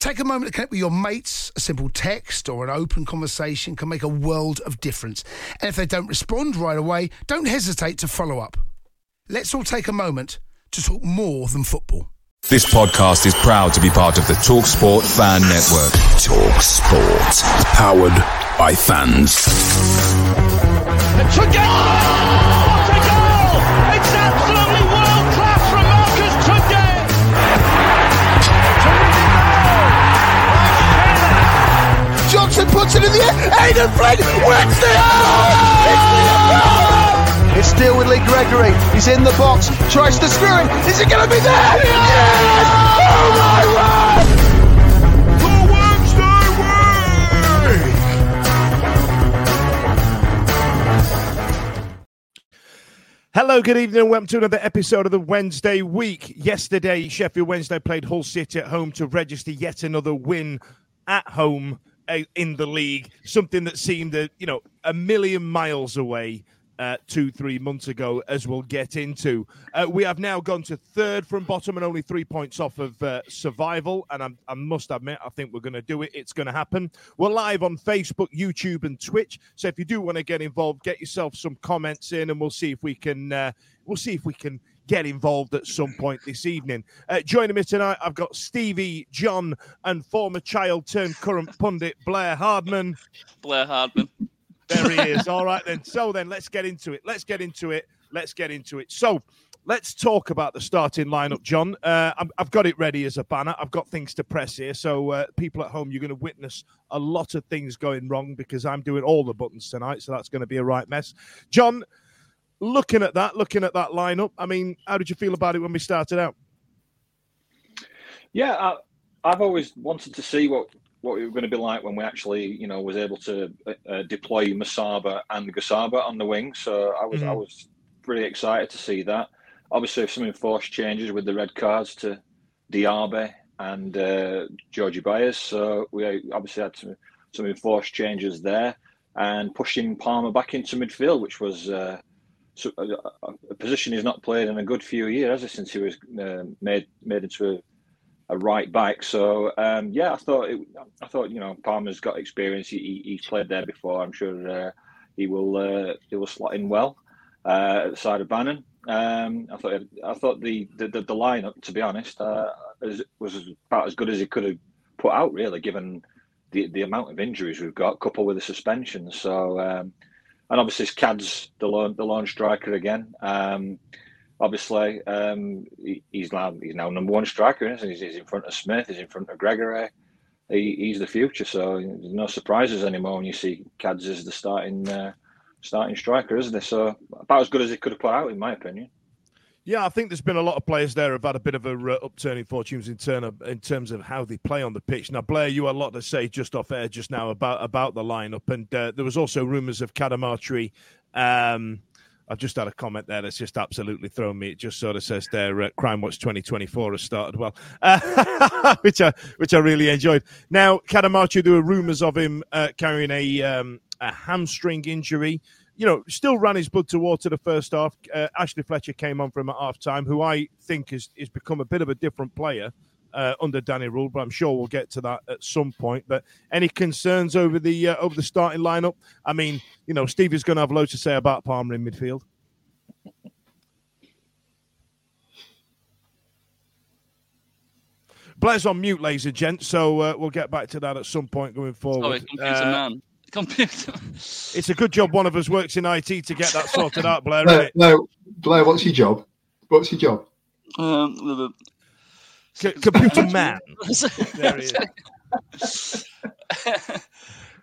Take a moment to connect with your mates. A simple text or an open conversation can make a world of difference. And if they don't respond right away, don't hesitate to follow up. Let's all take a moment to talk more than football. This podcast is proud to be part of the TalkSport Fan Network. TalkSport, powered by fans. What a goal! It's absolutely Johnson puts it in the air. Aidan Flynn wins the It's still with Lee Gregory. He's in the box. Tries to screw him. Is it going to be there? Yes! Oh my word! Hello, good evening, and welcome to another episode of the Wednesday week. Yesterday, Sheffield Wednesday played Hull City at home to register yet another win at home in the league. Something that seemed, uh, you know, a million miles away uh, two, three months ago, as we'll get into. Uh, we have now gone to third from bottom and only three points off of uh, survival. And I'm, I must admit, I think we're going to do it. It's going to happen. We're live on Facebook, YouTube, and Twitch. So if you do want to get involved, get yourself some comments in, and we'll see if we can. Uh, we'll see if we can get involved at some point this evening. Uh, joining me tonight, I've got Stevie, John, and former child turned current pundit Blair Hardman. Blair Hardman. There he is. All right, then. So then let's get into it. Let's get into it. Let's get into it. So let's talk about the starting lineup, John. Uh, i have got it ready as a banner. I've got things to press here. So uh, people at home, you're going to witness a lot of things going wrong because I'm doing all the buttons tonight. So that's going to be a right mess. John, looking at that, looking at that lineup, I mean, how did you feel about it when we started out? Yeah, I, I've always wanted to see what what it was going to be like when we actually, you know, was able to uh, deploy Musaba and Gassama on the wing. So I was, mm-hmm. I was pretty excited to see that. Obviously, some enforced changes with the red cards to Diaby and uh, Georgie Byers. So we obviously had some, some enforced changes there and pushing Palmer back into midfield, which was uh, a, a, position he's not played in a good few years, since he was uh, made made into a a right back. So um, yeah, I thought it, I thought you know Palmer's got experience. He, he's played there before. I'm sure uh, he will uh, he will slot in well uh, at the side of Bannan. Um, I thought I thought the the, the, the lineup, to be honest, uh, was about as good as he could have put out, really, given the the amount of injuries we've got, coupled with the suspension. So. Um, and obviously, Cad's the lone, the lone striker again. Um, obviously, um, he, he's now he's now number one striker. isn't He's, he's, in front of Smith. He's in front of Gregory. He, he's the future. So there's no surprises anymore when you see Cads as the starting uh, starting striker, isn't he? So about as good as he could have put out, in my opinion. Yeah, I think there's been a lot of players there who've had a bit of a uh, upturning fortunes in, turn of, in terms of how they play on the pitch. Now, Blair, you had a lot to say just off air just now about about the lineup, and uh, there was also rumours of Cadamarteri um, I've just had a comment there that's just absolutely thrown me. It just sort of says there, uh, Crime Watch 2024 has started well, uh, which I which I really enjoyed. Now, Cadamarteri, there were rumours of him uh, carrying a um, a hamstring injury. You know, still ran his blood to water the first half. Uh, Ashley Fletcher came on from at half time, who I think has, has become a bit of a different player uh, under Danny Röhl, but I'm sure we'll get to that at some point. But any concerns over the uh, over the starting lineup? I mean, you know, Steve is going to have loads to say about Palmer in midfield. Blair's on mute, ladies and gents, so uh, we'll get back to that at some point going forward. Sorry, Uh, man. Computer. It's a good job one of us works in IT to get that sorted out, Blair. No, isn't no, Blair, what's your job? What's your job? Um, the- C- computer man. There he is.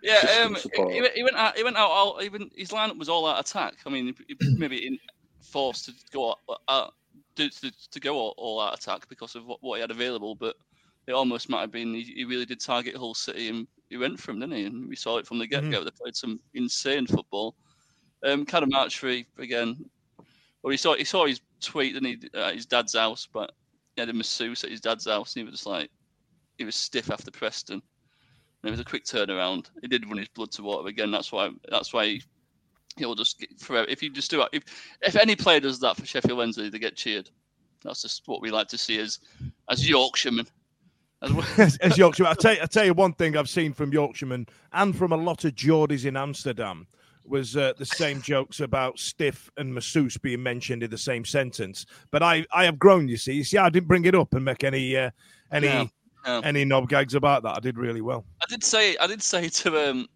yeah, um, he, he went out. He went out. All, even his lineup was all out attack. I mean, he- he maybe in, forced to go out, out to, to, to go all, all out attack because of what, what he had available. But it almost might have been he, he really did target Hull City and he went from, didn't he? And we saw it from the get go. They played some insane football. Um, kind of match free again. Well, he saw he saw his tweet and he at his dad's house, but he had a masseuse at his dad's house, and he was just like he was stiff after Preston. And it was a quick turnaround. He did run his blood to water again. That's why. That's why he, he'll just get forever. If you just do it, if if any player does that for Sheffield Wednesday, they get cheered. That's just what we like to see as as Yorkshiremen. As well. as, as Yorkshireman. I tell you, I tell you one thing I've seen from Yorkshiremen and from a lot of Geordies in Amsterdam was uh, the same jokes about stiff and masseuse being mentioned in the same sentence. But I, I have grown. You see, you see, I didn't bring it up and make any, uh, any, No, no. any knob gags about that. I did really well. I did say I did say to um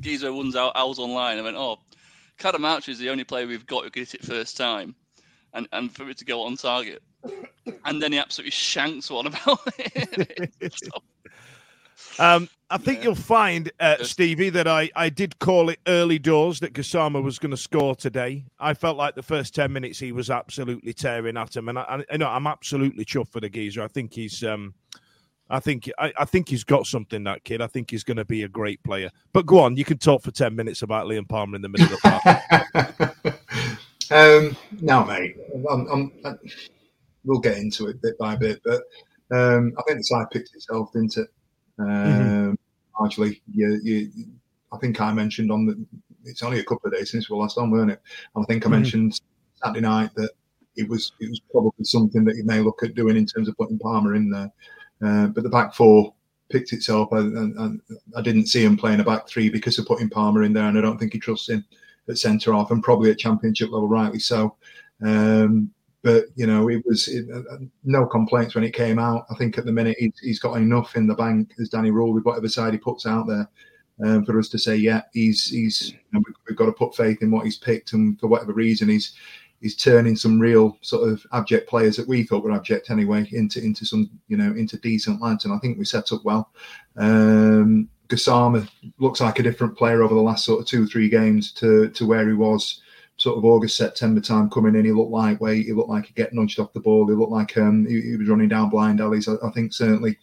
Geezer who runs out owls online. I went, oh, Cadamarteri is the only player we've got who can hit it first time, and and for it to go on target. And then he absolutely shanks one about it. Um, I think you'll find, uh, Stevie, that I, I did call it early doors that Gassama was going to score today. I felt like the first 10 minutes he was absolutely tearing at him. And I, I, know I'm absolutely chuffed for the geezer. I think he's. Um, I think I, I think he's got something that kid. I think he's going to be a great player. But go on, you can talk for ten minutes about Liam Palmer in the middle of the park. um, no, mate. I'm, I'm, I, we'll get into it bit by bit, but um, I think the side picked itself, didn't it? Um, Largely, you, you, I think I mentioned on the. It's only a couple of days since we last on, weren't it? And I think I Mhm. mentioned Saturday night that it was it was probably something that you may look at doing in terms of putting Palmer in there. Uh, but the back four picked itself. I, I, I didn't see him playing a back three because of putting Palmer in there, and I don't think he trusts him at centre half, and probably at championship level, rightly so. Um, but you know, it was it, uh, no complaints when it came out. I think at the minute he's, he's got enough in the bank as Danny Röhl with whatever side he puts out there um, for us to say, yeah, he's he's you know, we've, got to put faith in what he's picked, and for whatever reason, he's he's turning some real sort of abject players that we thought were abject anyway into into some you know into decent lads, and I think we set up well. Um, looks like a different player over the last sort of two or three games to to where he was sort of August September time coming in. He looked lightweight. He looked like he'd get nudged off the ball. He looked like um, he, he was running down blind alleys. I, I think certainly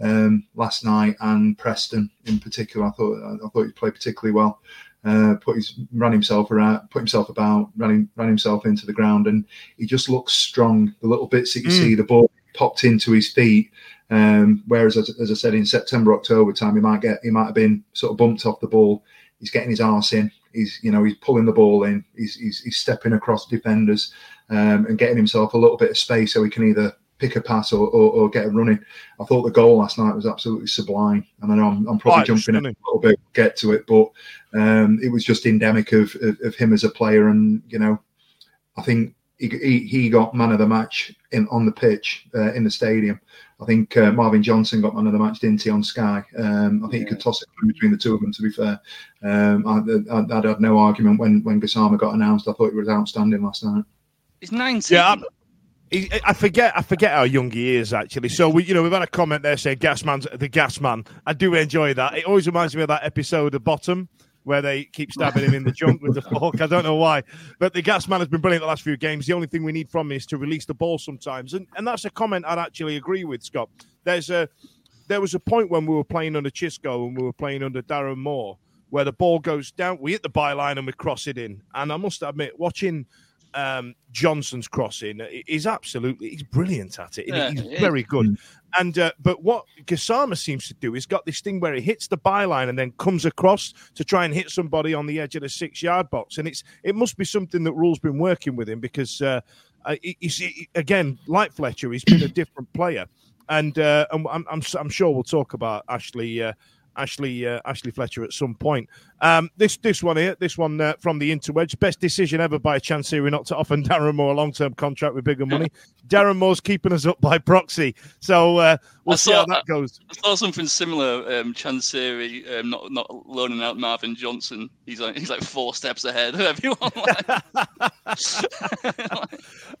um, last night and Preston in particular, I thought I thought he played particularly well. Uh, put his ran himself around, put himself about, ran ran himself into the ground, and he just looks strong. The little bits that you Mm. see, the ball popped into his feet. Um, whereas, as, as I said, in September, October time, he might get, he might have been sort of bumped off the ball. He's getting his arse in. He's, you know, he's pulling the ball in. He's, he's, he's stepping across defenders um, and getting himself a little bit of space so he can either pick a pass or, or, or get a running. I thought the goal last night was absolutely sublime, and I know I'm, I'm probably Oh, it was jumping a little bit, get to it, but um, it was just endemic of, of, of him as a player, and you know, I think he, he, he got man of the match in on the pitch uh, in the stadium. I think uh, Marvin Johnson got man of the match, didn't he, on Sky? Um, I think you could toss it between the two of them. To be fair, um, I, I, I'd had no argument when when Gassama got announced. I thought he was outstanding last night. He's 19. Yeah, I'm- he, I forget. I forget how young he is actually. So we, you know, we've had a comment there saying "Gasman's the Gasman." I do enjoy that. It always reminds me of that episode of Bottom where they keep stabbing him in the junk with the fork. I don't know why, but the Gasman has been brilliant the last few games. The only thing we need from him is to release the ball sometimes, and and that's a comment I'd actually agree with Scott. There's a there was a point when we were playing under Xisco and we were playing under Darren Moore where the ball goes down, we hit the byline and we cross it in. And I must admit, watching um, Johnson's crossing is absolutely he's brilliant at it. Yeah, he's very good. And uh, but what Gassama seems to do is got this thing where he hits the byline and then comes across to try and hit somebody on the edge of the six yard box. And it's it must be something that Röhl's been working with him because uh, uh, he's he- again like Fletcher, he's been a different player. And uh, and I'm, I'm I'm sure we'll talk about Ashley. Ashley uh, Ashley Fletcher at some point. Um, this this one here, this one uh, from the interwedge, best decision ever by Chansiri not to offer Darren Moore a long term contract with bigger money. Darren Moore's keeping us up by proxy, so uh, we'll I see saw- how that goes. I saw something similar. Um, Chansiri um, not not loaning out Marvin Johnson. He's like he's like four steps ahead of everyone.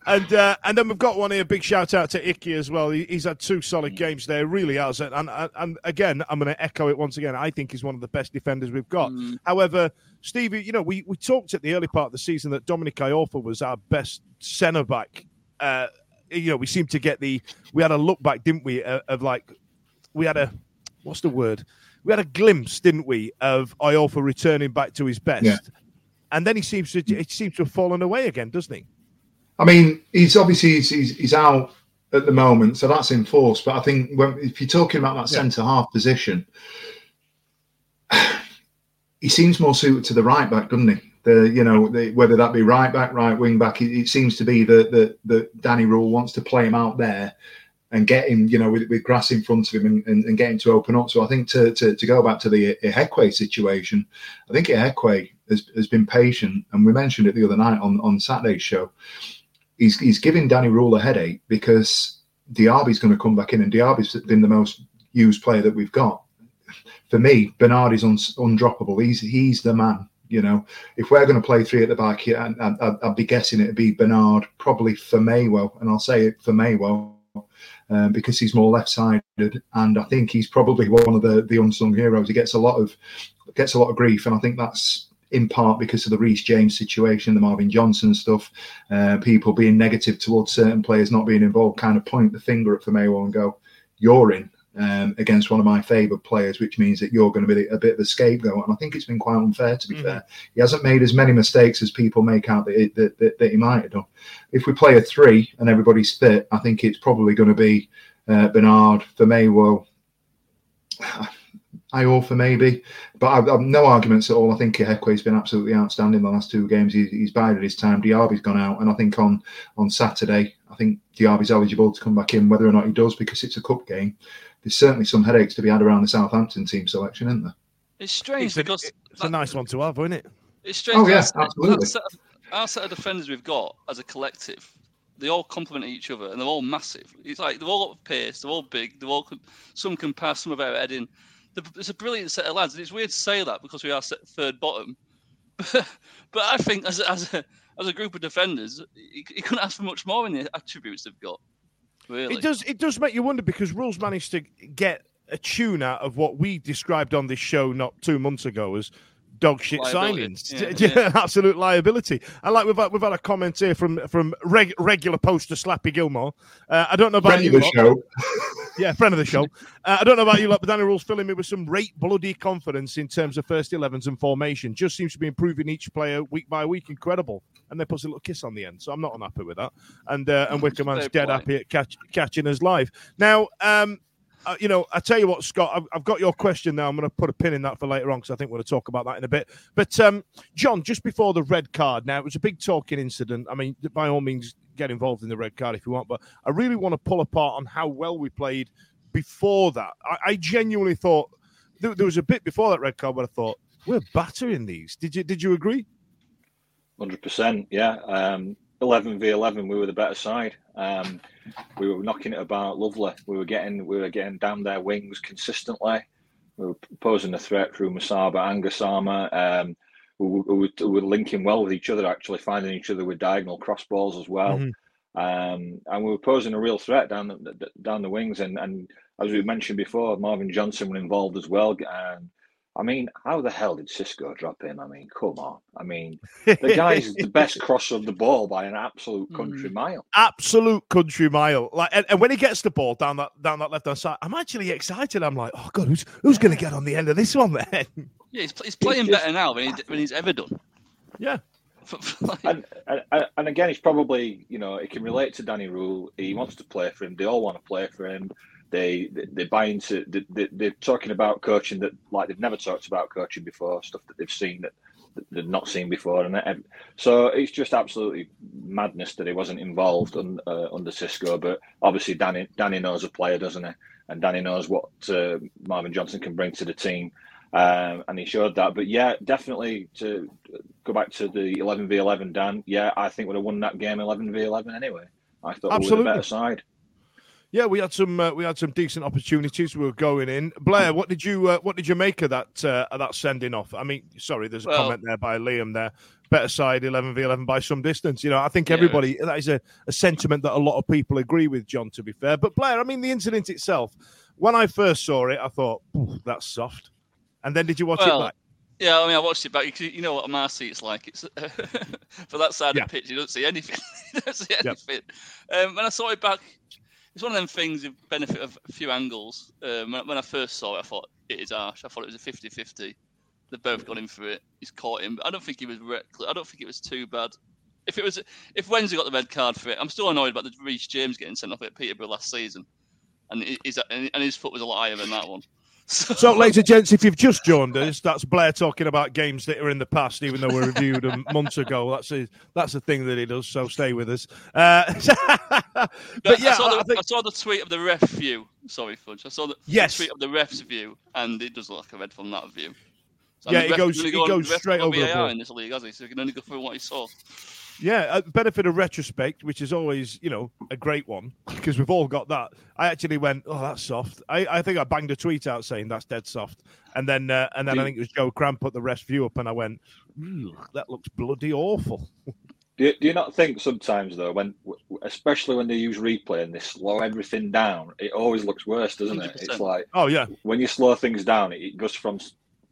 And uh, and then we've got one here. Big shout out to Icky as well. He, he's had two solid games there, really has. And and, and again, I'm going to echo it once again. I think he's one of the best defenders we've got. However, Stevie, you know, we we talked at the early part of the season that Dominic Iorfa was our best centre back. Uh, you know, we seemed to get the we had a look back, didn't we, uh, of like we had a what's the word? We had a glimpse, didn't we, of Iorfa returning back to his best. Yeah. And then he seems to it seems to have fallen away again, doesn't he? I mean, he's obviously he's, he's, he's out at the moment, so that's enforced. But I think when, if you're talking about that Yeah. centre half position, he seems more suited to the right back, doesn't he? The you know the, whether that be right back, right wing back, it, it seems to be that that that Danny Röhl wants to play him out there and get him, you know, with, with grass in front of him and, and, and get him to open up. So I think to, to, to go back to the Ihiekwe situation, I think Ihiekwe has, has been patient, and we mentioned it the other night on, on Saturday's show. He's, he's giving Danny Röhl a headache because Diaby's going to come back in, and Diaby's been the most used player that we've got. For me, Bernard is un, undroppable. He's he's the man. You know, if we're going to play three at the back, yeah, I'd, I'd, I'd be guessing it'd be Bernard, probably for Maywell, and I'll say it for Maywell um, because he's more left-sided, and I think he's probably one of the the unsung heroes. He gets a lot of gets a lot of grief, and I think that's in part because of the Reece James situation, the Marvin Johnson stuff, uh, people being negative towards certain players not being involved, kind of point the finger at Maywell and go, "You're in." Um, against one of my favoured players, which means that you're going to be a bit of a scapegoat. And I think it's been quite unfair, to be fair. He hasn't made as many mistakes as people make out that, it, that, that, that he might have done. If we play a three and everybody's fit, I think it's probably going to be uh, Bernard for Maywell. Iorfa maybe, but I've, I've no arguments at all. I think Ihiekwe's been absolutely outstanding the last two games. He's, he's bided his time. Diaby's gone out, and I think on on Saturday, I think Diaby's eligible to come back in. Whether or not he does, because it's a cup game, there's certainly some headaches to be had around the Southampton team selection, isn't there? It's strange It's a, because it's a nice one to have, isn't it? It's strange. Oh, yeah, our set- absolutely. Our set, of, our set of defenders we've got as a collective, they all complement each other and they're all massive. It's like they're all up pace, they're all big, they're all some can pass, some about heading. It's a brilliant set of lads, and it's weird to say that because we are third bottom. But, I think as as a as a group of defenders, you, you couldn't ask for much more in the attributes they've got. Really, It does. It does make you wonder because Röhl's managed to get a tune out of what we described on this show not two months ago as dog shit Liability. signings. Yeah, yeah. Absolute liability. I like we've had, we've had a comment here from from reg, regular poster Slappy Gilmore. Uh, I don't know about Friend you. of the lot. show. Yeah, friend of the show. Uh, I don't know about you, lot, but Danny Röhl's filling me with some rate bloody confidence in terms of first 11s and formation. Just seems to be improving each player week by week. Incredible. And then puts a little kiss on the end. So I'm not unhappy with that. And uh, and Wickerman's dead happy at catch, catching us live. Now, um, uh, you know, I tell you what, Scott, I've, I've got your question now. I'm going to put a pin in that for later on because I think we're going to talk about that in a bit. But um, John, just before the red card, now it was a big talking incident. I mean, by all means, get involved in the red card if you want, but I really want to pull apart on how well we played before that. I, I genuinely thought there, there was a bit before that red card where I thought we're battering these. Did you? Did you agree? Hundred percent, yeah. Um, Eleven v eleven, we were the better side. Um, we were knocking it about lovely. We were getting, we were getting down their wings consistently. We were posing a threat through Musaba and Gassama. Um, we, were- we, we were linking well with each other, actually finding each other with diagonal crossballs as well. Mhm. Um, and we were posing a real threat down the down the wings. And, and as we mentioned before, Marvin Johnson was involved as well. And I mean, how the hell did Xisco drop him? I mean, come on. I mean, the guy's the best crosser of the ball by an absolute hmm. country mile. absolute country mile. Like, and, and when he gets the ball down that down that left hand side, I'm actually excited. I'm like, oh god, who's who's going to get on the end of this one then? yeah, he's, he's playing just- better now than, he, than he's ever done. yeah, and, and, and again, it's probably you know he can relate to Danny Röhl. He wants to play for him. They all want to play for him. They they, they buy into. They, they, are talking about coaching that like they've never talked about coaching before. Stuff that they've seen that, that they've not seen before, and that, so it's just absolutely madness that he wasn't involved on, uh, under Xisco. But obviously, Danny Danny knows a player, doesn't he? And Danny knows what uh, Marvin Johnson can bring to the team. Um, and he showed that. But yeah, definitely to go back to the 11 v 11, Dan. Yeah, I think would have won that game 11 v 11 anyway. I thought Absolutely. we were the better side. Yeah, we had some uh, we had some decent opportunities. We were going in. Blair, what did you uh, what did you make of that uh, that sending off? I mean, sorry, there's a well, comment there by Liam there. Better side, eleven v eleven by some distance. You know, I think everybody yeah. that is a, a sentiment that a lot of people agree with. John, to be fair, but Blair, I mean, the incident itself. When I first saw it, I thought that's soft. And then did you watch well, it back? Yeah, I mean, I watched it back. You know what my seat's like. It's for that side yeah. of the pitch, you don't see anything. you don't see anything. Yep. Um, when I saw it back, it's one of them things with benefit of a few angles. Um, when, when, I first saw it, I thought it is harsh. I thought it was a 50-50. They've both got him for it. He's caught him. I don't think he was reckless. I don't think it was too bad. If it was, if Wednesday got the red card for it, I'm still annoyed about the Reece James getting sent off at Peterborough last season, and, he's, and his foot was a lot higher than that one. So, ladies and gents, if you've just joined us, that's Blair talking about games that are in the past, even though we reviewed them months ago. That's a, that's a thing that he does. So stay with us. Uh, but yeah, I saw, the, I, think... I saw, the, tweet of the ref view. Sorry, Fudge. I saw the, yes. tweet of the ref's view, and it does look like a red from that view. So, yeah, it goes, it goes straight over the ball. in this league, has he? So he can only go through what he saw. Yeah, a benefit of retrospect, which is always, you know, a great one because we've all got that. I actually went, "Oh, that's soft." I, I think I banged a tweet out saying that's dead soft, and then uh, and then I think it was Joe Cramp put the rest view up, and I went, "That looks bloody awful." Do you, do you not think sometimes though, when especially when they use replay and they slow everything down, it always looks worse, doesn't 100%. it? It's like, oh yeah, when you slow things down, it, it goes from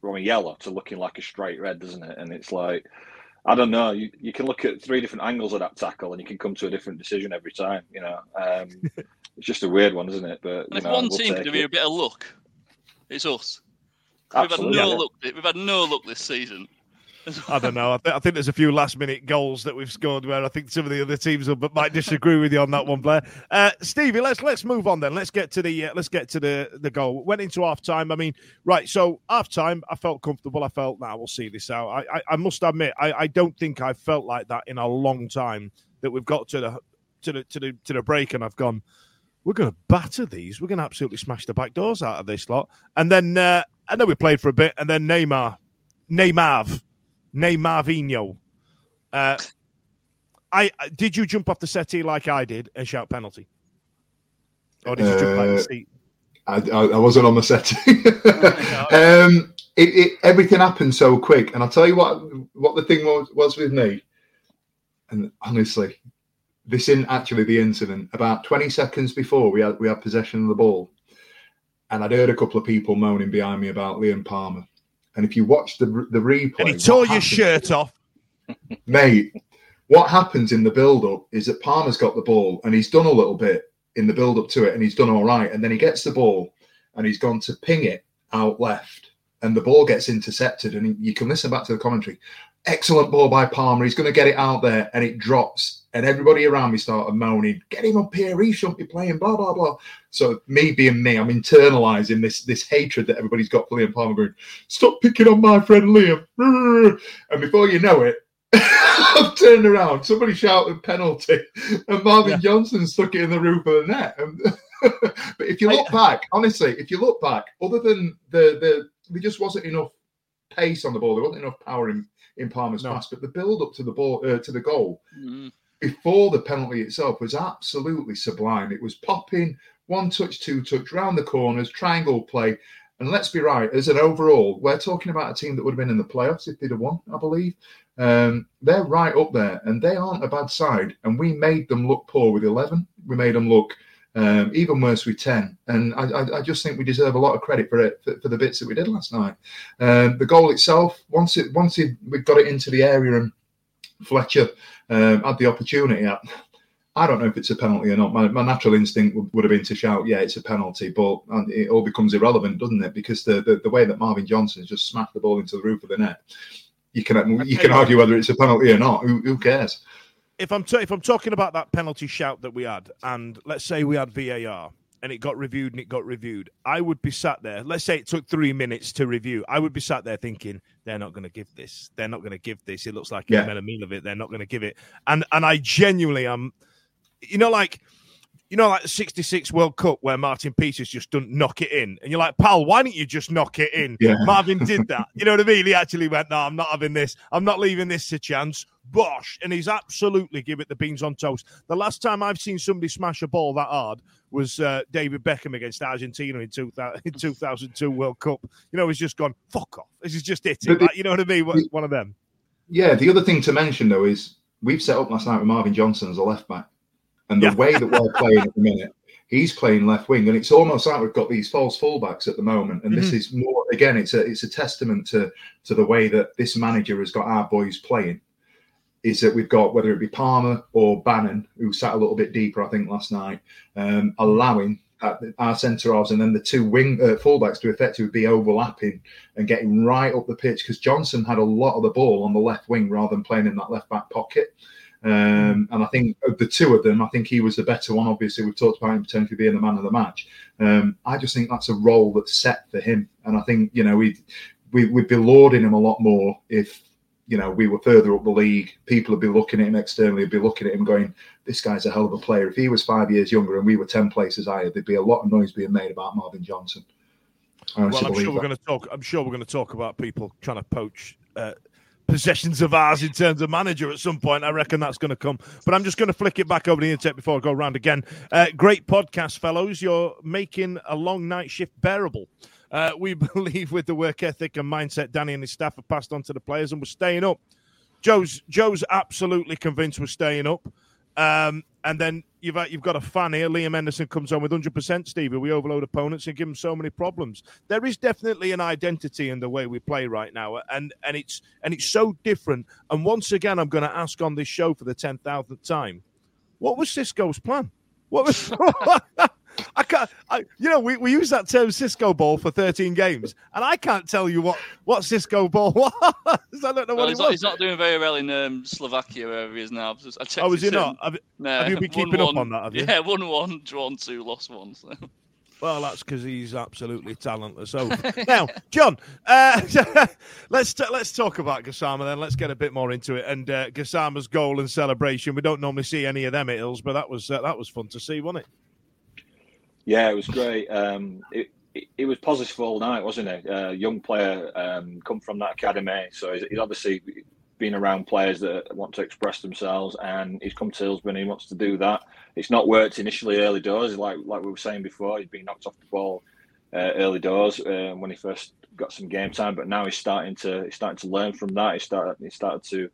from a yellow to looking like a straight red, doesn't it? And it's like I don't know. You, you can look at three different angles of that tackle, and you can come to a different decision every time. You know, um, it's just a weird one, isn't it? But if know, one we'll team could be a bit of luck, it's us. We've had no luck. We've had no luck this season. I don't know. I, th- I, think there's a few last minute goals that we've scored where I think some of the other teams will, but might disagree with you on that one, Blair. Uh, Stevie, let's let's move on then. Let's get to the uh, let's get to the the goal. Went into half time. I mean, right. So half time, I felt comfortable. I felt now nah, we'll see this out. I, I, I must admit, I, I don't think I've felt like that in a long time. That we've got to the to the to the to the break, and I've gone. We're going to batter these. We're going to absolutely smash the back doors out of this lot. And then uh, I know we played for a bit, and then Neymar, Neymar Neymarvinho. Uh, I did you jump off the settee like I did and shout penalty, or did you uh, jump back the uh, seat? I, I, wasn't on the settee. um, it, it, everything happened so quick, and I'll tell you what. What the thing was was with me, and honestly, this isn't actually the incident. About twenty seconds before we had we had possession of the ball, and I'd heard a couple of people moaning behind me about Liam Palmer. And if you watch the the replay, and he tore your shirt off, mate. What happens in the build up is that Palmer's got the ball and he's done a little bit in the build up to it, and he's done all right. And then he gets the ball and he's gone to ping it out left, and the ball gets intercepted. And you can listen back to the commentary. Excellent ball by Palmer. He's going to get it out there, and it drops and everybody around me started moaning, "Get him up here! He shouldn't be playing." Blah blah blah. So me being me, I'm internalizing this this hatred that everybody's got for Liam Palmer. Going, "Stop picking on my friend Liam!" And before you know it, I've turned around. Somebody shouted penalty, and Marvin yeah. Johnson stuck it in the roof of the net. but if you look I, back, honestly, if you look back, other than the the there just wasn't enough pace on the ball. There wasn't enough power in in Palmer's no. pass, but the build up to the ball uh, to the goal. Mm-hmm before the penalty itself was absolutely sublime. It was popping, one touch, two touch, round the corners, triangle play. And let's be right, as an overall, we're talking about a team that would have been in the playoffs if they'd have won, I believe. Um, they're right up there, and they aren't a bad side. And we made them look poor with 11. We made them look um, even worse with 10. And I, I, I, just think we deserve a lot of credit for it, for, for the bits that we did last night. Um, the goal itself, once it once it, we got it into the area and Fletcher um, had the opportunity. I, I don't know if it's a penalty or not. My, my natural instinct would, would, have been to shout, "Yeah, it's a penalty," but it all becomes irrelevant, doesn't it? Because the, the, the way that Marvin Johnson just smashed the ball into the roof of the net, you can you can argue whether it's a penalty or not. Who, who cares? If I'm t- if I'm talking about that penalty shout that we had, and let's say we had VAR and it got reviewed and it got reviewed, I would be sat there. Let's say it took three minutes to review. I would be sat there thinking they're not going to give this. They're not going to give this. It looks like Yeah. a meal of it. They're not going to give it. And and I genuinely am, you know, like you know, like the '66 World Cup where Martin Peters just doesn't knock it in, and you're like, pal, why don't you just knock it in? Yeah. Marvin did that. You know what I mean? He actually went, no, I'm not having this. I'm not leaving this to chance. Bosh, and he's absolutely give it the beans on toast. The last time I've seen somebody smash a ball that hard was uh, David Beckham against Argentina in, 2000, in 2002 World Cup. You know, he's just gone, fuck off. This is just it. Like, you know what I mean? One- One of them. Yeah, the other thing to mention though is we've set up last night with Marvin Johnson as a left back, and the Yeah. way that we're playing at the minute, he's playing left wing, and it's almost like we've got these false fullbacks at the moment. And Mm-hmm. this is more again, it's a it's a testament to to the way that this manager has got our boys playing. Is that we've got whether it be Palmer or Bannan, who sat a little bit deeper, I think last night, um, allowing our centre halves and then the two wing uh, fullbacks to effectively be overlapping and getting right up the pitch because Johnson had a lot of the ball on the left wing rather than playing in that left back pocket. Um, and I think of the two of them, I think he was the better one. Obviously, we've talked about him potentially being the man of the match. Um, I just think that's a role that's set for him, and I think you know we'd we, we'd be lauding him a lot more if you know we were further up the league. People would be looking at him externally, would be looking at him going, "This guy's a hell of a player." If he was five years younger and we were ten places higher, there'd be a lot of noise being made about Marvin Johnson. Well, I'm sure we're going to talk. I'm sure we're going to talk about people trying to poach uh, possessions of ours in terms of manager at some point. I reckon that's going to come. But I'm just going to flick it back over the internet before I go around again. Uh, great podcast, fellows. You're making a long night shift bearable. Uh, we believe with the work ethic and mindset Danny and his staff have passed on to the players, and we're staying up. Joe's Joe's absolutely convinced we're staying up. Um, and then you've uh, you've got a fan here. Liam Henderson comes on with 100%. Stevie, we overload opponents and give them so many problems. There is definitely an identity in the way we play right now, and and it's and it's so different. And once again, I'm going to ask on this show for the ten thousandth time, what was Xisco's plan? What was? I can't. I, you know, we, we use that term Xisco ball for 13 games, and I can't tell you what what Xisco ball was. I don't know Well, what he's, it not, was. he's not doing very well in um, Slovakia, wherever he is now. I checked Oh, is he not? Have, no, have you been keeping up 1-1. on that? Have you? Yeah, one one, drawn two, lost one. So. Well, that's because he's absolutely talentless. Over now, John. Uh, let's t- let's talk about Gassama then. Let's get a bit more into it. And uh, Gassama's goal and celebration. We don't normally see any of them at Hills, but that was uh, that was fun to see, wasn't it? Yeah, it was great. Um, it, it, it was positive all night, wasn't it? Uh, young player, um, come from that academy, so he's, he's obviously been around players that want to express themselves, and he's come to Hillsborough and he wants to do that. It's not worked initially early doors, like like we were saying before. He's been knocked off the ball uh, early doors uh, when he first got some game time, but now he's starting to he's starting to learn from that. He started he started to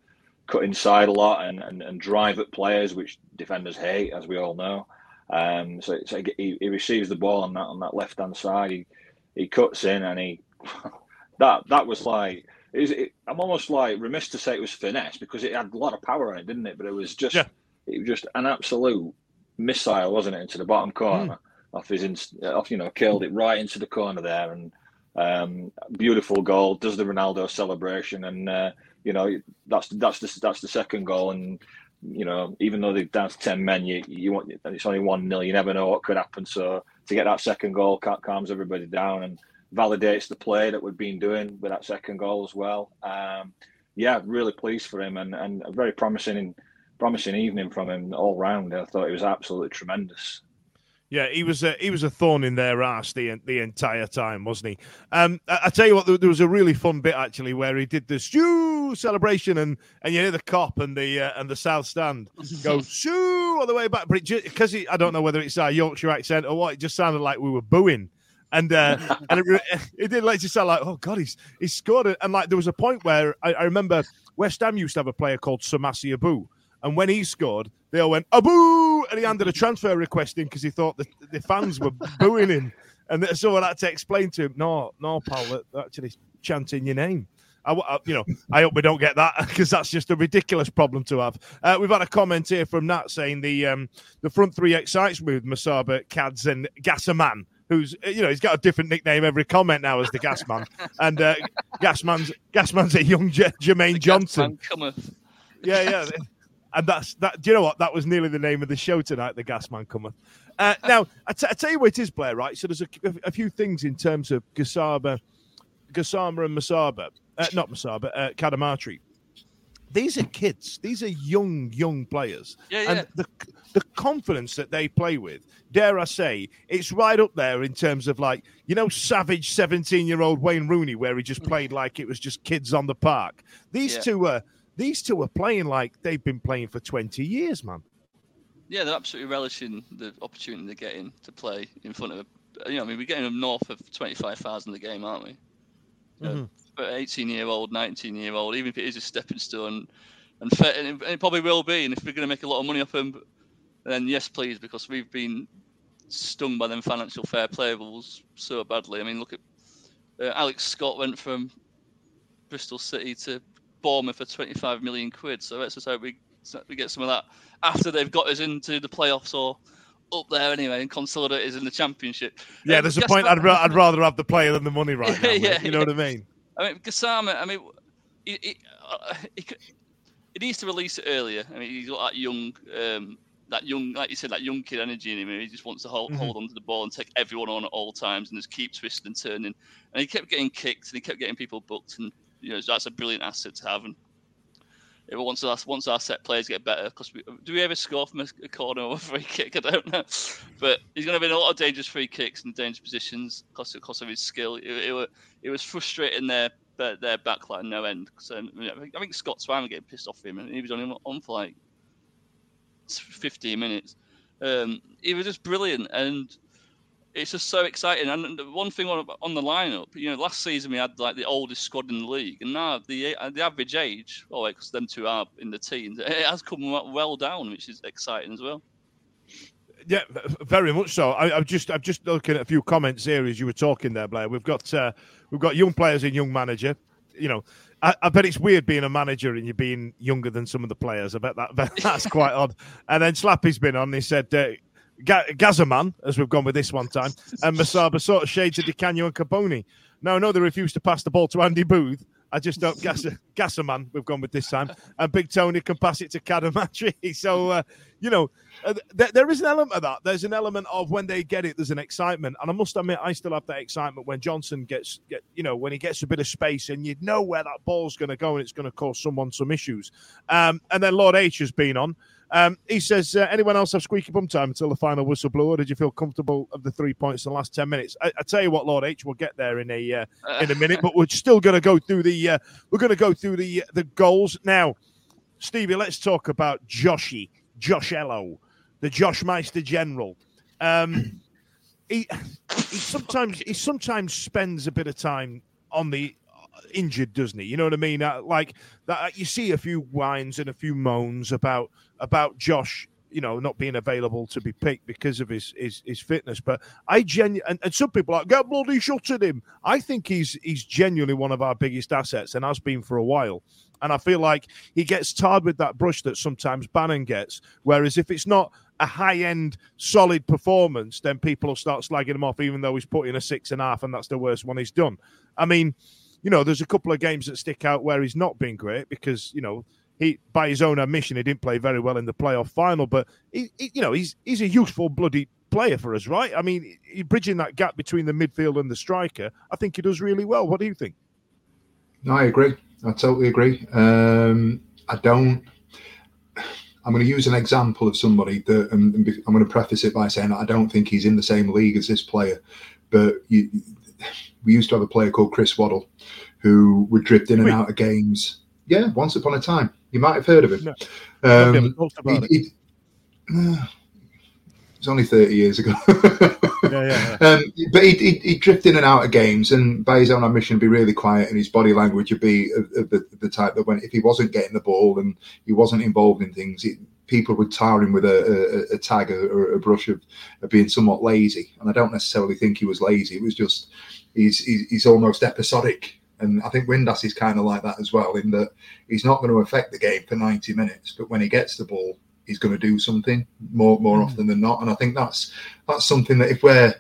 cut inside a lot and, and, and drive at players, which defenders hate, as we all know. Um, so, so he, he receives the ball on that on that left hand side. He he cuts in and he that that was like it it, I'm almost like remiss to say it was finesse because it had a lot of power in it, didn't it? But it was just Yeah. it was just an absolute missile, wasn't it, into the bottom corner off his in, off you know killed it right into the corner there and um, beautiful goal. Does the Ronaldo celebration and uh, you know that's that's the that's the second goal and you know, even though they're down to ten men, you you want it's only one 0 You never know what could happen. So to get that second goal calms everybody down and validates the play that we've been doing with that second goal as well. Um, yeah, really pleased for him and, and a very promising promising evening from him all round. I thought it was absolutely tremendous. Yeah, he was a, he was a thorn in their ass the the entire time, wasn't he? Um, I, I tell you what, there, there was a really fun bit actually where he did the shoo celebration, and and you hear the cop and the uh, and the south stand go shoo all the way back, but because I don't know whether it's our Yorkshire accent or what, it just sounded like we were booing. And uh, and it, it did like just sound like, oh god, he's he's scored it. And like there was a point where I, I remember West Ham used to have a player called Samassi Abou, and when he scored, they all went Abu, he handed a transfer request in because he thought the, the fans were booing him, and someone had to explain to him, no, no, pal, they're actually chanting your name. I, I- you know, I hope we don't get that because that's just a ridiculous problem to have. Uh, we've had a comment here from Nat saying the um, the front three excites me with Musaba, Cads, and Gassaman. who's you know he's got a different nickname every comment now as the Gasman, and uh, Gasman's Gasman's a young J- Jermaine Johnson. cometh. Yeah, yeah. And that's that. Do you know what? That was nearly the name of the show tonight. The Gasman cometh. Uh, now, I, t- I tell you what it is, Blair. Right. So there's a, a few things in terms of Gasaba, Gassama and Musaba. Uh, not Musaba. Uh, Cadamarteri. These are kids. These are young, young players. Yeah, yeah. And the the confidence that they play with, dare I say, it's right up there in terms of like you know, savage seventeen-year-old Wayne Rooney, where he just played like it was just kids on the park. These Yeah. two are these two are playing like they've been playing for twenty years, man. Yeah, they're absolutely relishing the opportunity they're getting to play in front of, a, you know, I mean, we're getting them north of 25,000 a game, aren't we? You know, For 18 year old, 19 year old, even if it is a stepping stone, and, fa- and, it, and it probably will be. And if we're going to make a lot of money off them, then yes, please, because we've been stung by them financial fair play rules so badly. I mean, look at uh, Alex Scott went from Bristol City to Bournemouth for 25 million quid. So let's just hope we we get some of that after they've got us into the playoffs or up there anyway and consolidate us in the championship. Yeah, Um, there's a point. I'd, ra- I'd rather have the player than the money right now. mate. Yeah, you know yeah. what I mean? I mean, Gassama, I mean, he, he, uh, he, he needs to release it earlier. I mean, he's got that young, um, that young, like you said, that young kid energy in him. He just wants to hold, Mhm. hold on to the ball and take everyone on at all times and just keep twisting and turning. And he kept getting kicked and he kept getting people booked. And, you know, that's a brilliant asset to have. And once our, once our set players get better, because do we ever score from a, corner or a free kick? I don't know. But he's going to be in a lot of dangerous free kicks and dangerous positions because of, because of his skill. It, it, it was frustrating their their, their backline no end. So, I, mean, I think- Scott Swan getting pissed off him, and he was on him on for like 15 minutes. Um, he was just brilliant, and it's just so exciting. And one thing on, on the lineup, you know, last season we had like the oldest squad in the league, and now the uh, the average age, oh, because them two are in the teens, it has come well down, which is exciting as well. Yeah, very much so. I, I'm just I'm just looking at a few comments here as you were talking there, Blair. We've got uh, we've got young players and young manager. You know, I, I bet it's weird being a manager and you're being younger than some of the players. I bet that, that's quite odd. And then Slappy's been on. He said. Uh, Ga- Gazaman, as we've gone with this one time, and Masaba sort of shades of Di Canio and Carbone. No, no, they refused to pass the ball to Andy Booth. I just don't gas Gasaman. We've gone with this time, and Big Tony can pass it to Cadamarteri. So uh, you know, uh, th- there is an element of that. There's an element of when they get it, there's an excitement, and I must admit, I still have that excitement when Johnson gets, get, you know, when he gets a bit of space, and you know where that ball's going to go, and it's going to cause someone some issues. Um, and then Lord H has been on. Um, he says, uh, anyone else have squeaky bum time until the final whistle blew, or did you feel comfortable of the three points in the last 10 minutes? I, I tell you what, Lord H, we'll get there in a uh, in a minute, but we're still going to go through the uh, we're going to go through the the goals now. Stevie, let's talk about Joshy, Josh Ello, the Josh Meister General. Um, he, he sometimes he sometimes spends a bit of time on the injured, doesn't he? You know what I mean? Uh, like that, you see a few whines and a few moans about about Josh, you know, not being available to be picked because of his his, his fitness. But I genuinely, and, and some people are like, get bloody shot at him. I think he's he's genuinely one of our biggest assets and has been for a while. And I feel like he gets tarred with that brush that sometimes Bannan gets. Whereas if it's not a high end, solid performance, then people will start slagging him off, even though he's put in a six and a half and that's the worst one he's done. I mean, you know, there's a couple of games that stick out where he's not been great because, you know, he, by his own admission, he didn't play very well in the playoff final, but he, he you know, he's he's a useful bloody player for us, right? I mean, he, bridging that gap between the midfield and the striker, I think he does really well. What do you think? No, I agree. I totally agree. Um, I don't. I'm going to use an example of somebody that, and I'm going to preface it by saying I don't think he's in the same league as this player. But you, we used to have a player called Chris Waddle, who would drift in and out of games. Yeah, once upon a time, you might have heard of him. No. Um, talked about it. he- he- it was only 30 years ago. Yeah, yeah, Um, but he'd, he'd, he'd drift in and out of games, and by his own admission, be really quiet, and his body language would be of, of the, the type that when if he wasn't getting the ball and he wasn't involved in things, it, people would tar him with a, a, a tag or, a brush of, of being somewhat lazy. And I don't necessarily think he was lazy. It was just he's he's, he's almost episodic. And I think Windass is kind of like that as well, in that he's not going to affect the game for 90 minutes, but when he gets the ball, he's going to do something more more hmm. often than not. And I think that's that's something that if we're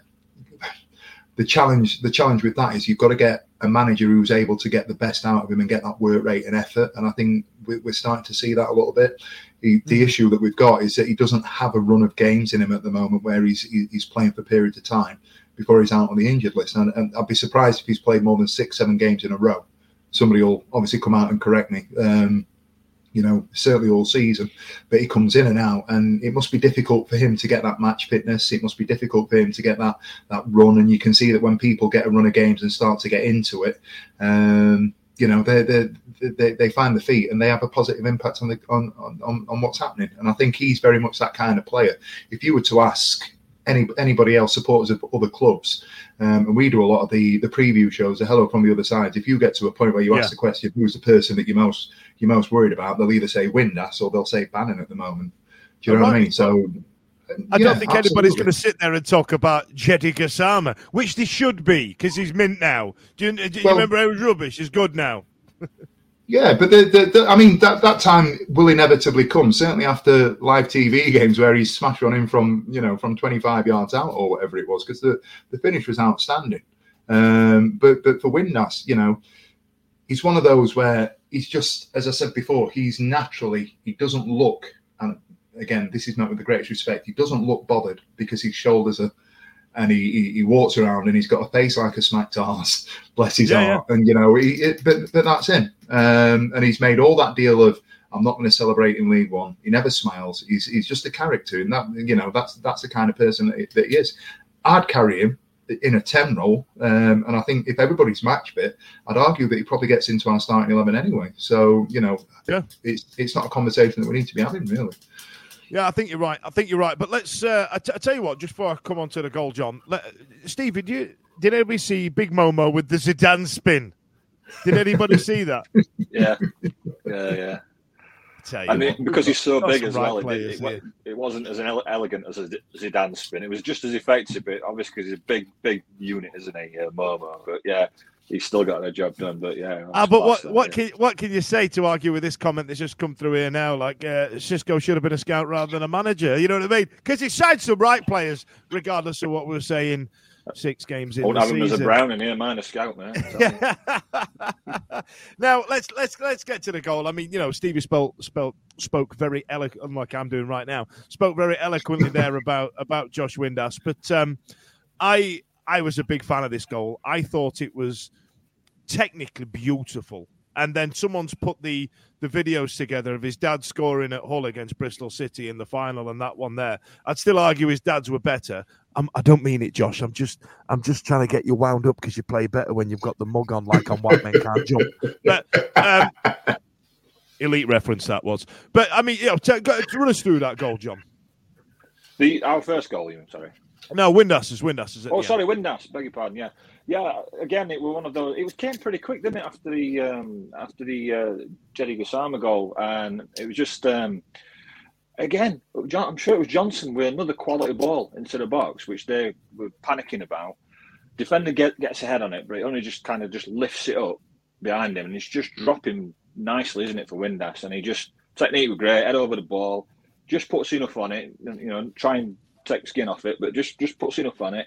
the challenge the challenge with that is you've got to get a manager who's able to get the best out of him and get that work rate and effort. And I think we're starting to see that a little bit. He, the mm. issue that we've got is that he doesn't have a run of games in him at the moment where he's he's playing for periods of time before he's out on the injured list. And, and I'd be surprised if he's played more than six, seven games in a row. Somebody will obviously come out and correct me. Um, you know, certainly all season. But he comes in and out, and it must be difficult for him to get that match fitness. It must be difficult for him to get that that run. And you can see that when people get a run of games and start to get into it, um, you know, they they they find the feet and they have a positive impact on the on, on on what's happening. And I think he's very much that kind of player. If you were to ask any anybody else supporters of other clubs. Um, and we do a lot of the the preview shows, the hello from the other side. If you get to a point where you yeah. ask the question, who's the person that you're most you're most worried about, they'll either say Windass or they'll say Bannan at the moment. Do you know right. what I mean? So I don't think anybody's going to sit there and talk about Djeidi Gassama, which they should be because he's mint now. Do you, do you well, remember how he was rubbish? He's good now. Yeah, but the, the, the, I mean that that time will inevitably come. Certainly after live TV games where he's smashed on him from you know from 25 yards out or whatever it was, because the, the finish was outstanding. Um, but but for Windass, you know, he's one of those where he's just, as I said before, he's naturally he doesn't look, and again, this is not with the greatest respect, he doesn't look bothered because his shoulders are and he, he, he, walks around and he's got a face like a smacked arse, bless his yeah, heart. Yeah. And you know, he, it, but but that's him. Um, and he's made all that deal of I'm not going to celebrate in League One. He never smiles. He's he's just a character, and that you know that's that's the kind of person that, that he is. I'd carry him in a ten role, um, and I think if everybody's match fit, I'd argue that he probably gets into our starting eleven anyway. So you know, yeah. it's it's not a conversation that we need to be having really. Yeah, I think you're right. I think you're right. But let's. Uh, I, t- I tell you what. Just before I come on to the goal, John, let, Steve, did you did anybody see Big Momo with the Zidane spin? Did anybody see that? Yeah, yeah, yeah. I mean, what, because he's so big as right well, players, it, it, it, wasn't as elegant as a Zidane spin. It was just as effective, but obviously because he's a big, big unit, isn't he, uh, Momo? But yeah, he's still got a job done. But yeah. Ah, but what what can what can you say to argue with this comment that's just come through here now? Like uh, Xisco should have been a scout rather than a manager. You know what I mean? Because he signed some right players, regardless of what we are saying. Six games in Won't the have him as a Brown in here, man, a scout, man. now let's let's let's get to the goal. I mean, you know, Stevie spoke spoke spoke very eloquent, like I'm doing right now. Spoke very eloquently there about about Josh Windass, but um, I I was a big fan of this goal. I thought it was technically beautiful. And then someone's put the the videos together of his dad scoring at Hull against Bristol City in the final, and that one there. I'd still argue his dads were better. I'm, I do not mean it, Josh. I'm just I'm just trying to get you wound up because you play better when you've got the mug on, like on White Men Can't Jump. But um, elite reference that was. But I mean, you know, t- go, run us through that goal, John. The our first goal, even sorry. No, Windass is Windass is it? Oh, sorry, Windass. Beg your pardon. Yeah, yeah. Again, it was one of those. It was came pretty quick, didn't it? After the um, after the uh, Djeidi Gassama goal, and it was just um, again. John, I'm sure it was Johnson with another quality ball into the box, which they were panicking about. Defender get, gets ahead on it, but it only just kind of just lifts it up behind him, and it's just dropping nicely, isn't it, for Windass? And he just technique was great, head over the ball, just puts enough on it, you know, try and take skin off it, but just just puts enough on it,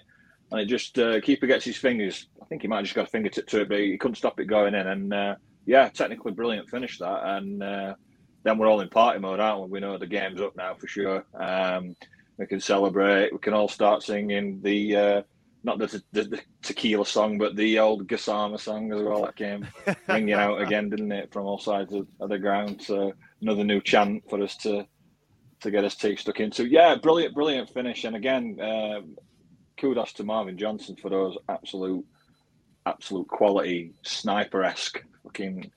and it just uh, keeper gets his fingers. I think he might have just got a fingertip to it, but he couldn't stop it going in. And uh, yeah, technically brilliant finish that. And uh, then we're all in party mode, aren't we? We know the game's up now for sure. Um, we can celebrate. We can all start singing the uh, not the, the, the, tequila song, but the old Gassama song as well. That came ringing out again, didn't it, from all sides of, of the ground? So another new chant for us to to get his teeth stuck into. Yeah, brilliant, brilliant finish. And again, um, kudos to Marvin Johnson for those absolute, absolute quality sniper esque looking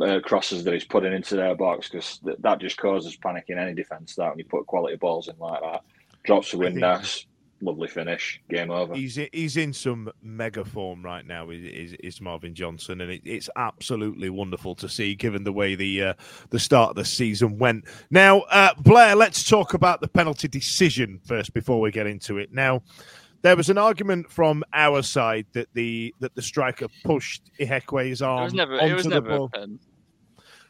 uh, crosses that he's putting into their box because th- that just causes panic in any defence. That when you put quality balls in like that, drops the Windass lovely finish. Game over. He's he's in some mega form right now. Is is Marvin Johnson, and it, it's absolutely wonderful to see, given the way the uh, the start of the season went. Now, uh, Blair, let's talk about the penalty decision first before we get into it. Now. There was an argument from our side that the that the striker pushed Ihiekwe's arm it was never, onto it was the never ball.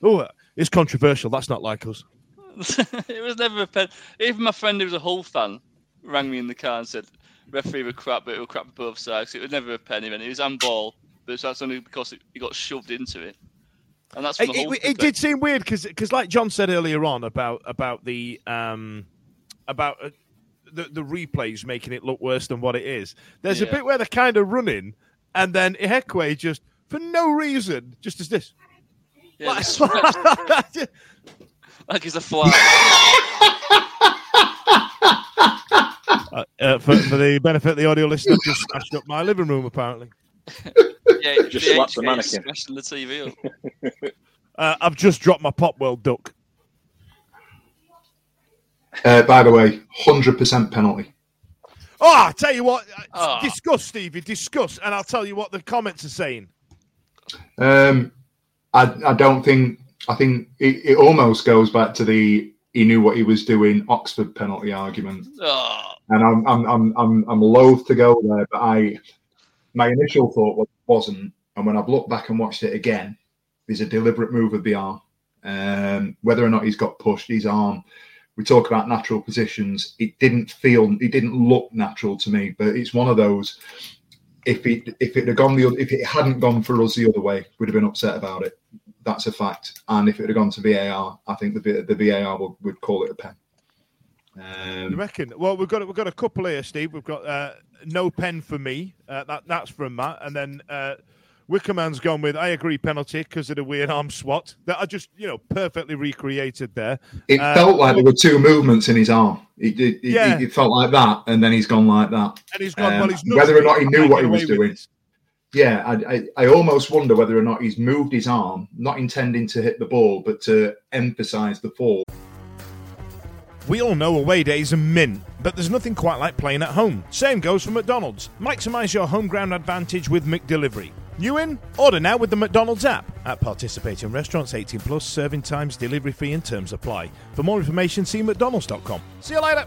Oh, it's controversial. That's not like us. it was never a pen. Even my friend who was a Hull fan rang me in the car and said referee were crap, but it was crap for both sides. It was never a penny, and it was handball, but that's only because it, he got shoved into it. And that's from It, the whole it, it did seem weird because, because like John said earlier on about about the um about uh, the the replays making it look worse than what it is. There's a bit where they're kind of running, and then Ihiekwe just for no reason just as this. Yeah, Like- the stretch, like it's a fly. Uh, uh, for, for the benefit of the audio listener, I've just smashed up my living room apparently. Yeah, Just the slapped the mannequin. smashing the TV up. Uh, I've just dropped my Popwell duck. Uh, by the way, hundred percent penalty. Oh, I tell you what, uh, Ah. discuss, Stevie, discuss, and I'll tell you what the comments are saying. Um, I, I don't think. I think it, it almost goes back to the he knew what he was doing Oxford penalty argument, Oh, and I'm I'm I'm I'm, I'm loath to go there, but I my initial thought was, wasn't, and when I've looked back and watched it again, there's a deliberate move of the arm. Um, whether or not he's got pushed, his arm. We talk about natural positions. It didn't feel, it didn't look natural to me, but it's one of those. If it if it had gone the if it hadn't gone for us the other way, we'd have been upset about it. That's a fact. And if it had gone to VAR, I think the the VAR would, would call it a pen. You Um, reckon? Well, we've got we've got a couple here, Steve. We've got uh, no pen for me. Uh, that that's from Matt, and then uh, Wickerman's gone with I agree penalty because of the weird arm swat that I just you know perfectly recreated there. It Uh, felt like there were two movements in his arm. It, it, it, Yeah. it felt like that, and then he's gone like that. And he's gone. Um, well, he's whether or not he knew what he was doing. this. Yeah, I, I, I almost wonder whether or not he's moved his arm, not intending to hit the ball, but to emphasise the fall. We all know away days are mint, but there's nothing quite like playing at home. Same goes for McDonald's. Maximise your home ground advantage with McDelivery. You in? Order now with the McDonald's app. At participating restaurants 18 plus, serving times, delivery fee and terms apply. For more information, see mcdonalds.com. See you later.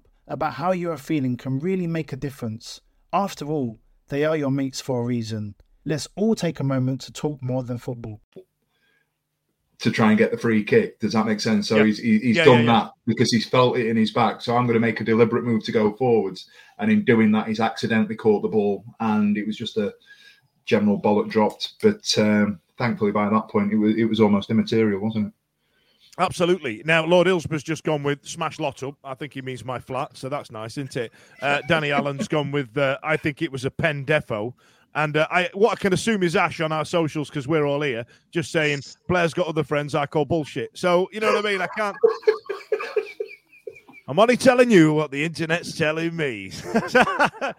about how you are feeling can really make a difference. After all, they are your mates for a reason. Let's all take a moment to talk more than football. to try and get the free kick. Does that make sense? So Yeah. he's he's Yeah, done yeah, yeah. that because he's felt it in his back. So I'm going to make a deliberate move to go forwards, and in doing that, he's accidentally caught the ball, and it was just a general bollock dropped. But um, thankfully, by that point, it was it was almost immaterial, wasn't it? Absolutely. Now, Lord Ilsborough's just gone with smash lot up. I think he means my flat, so that's nice, isn't it? Uh, Danny Allen's gone with uh, I think it was a pen defo. And uh, I, what I can assume is Ash on our socials because we're all here, just saying Blair's got other friends I call bullshit. So you know what I mean? I can't. I'm only telling you what the internet's telling me. so uh,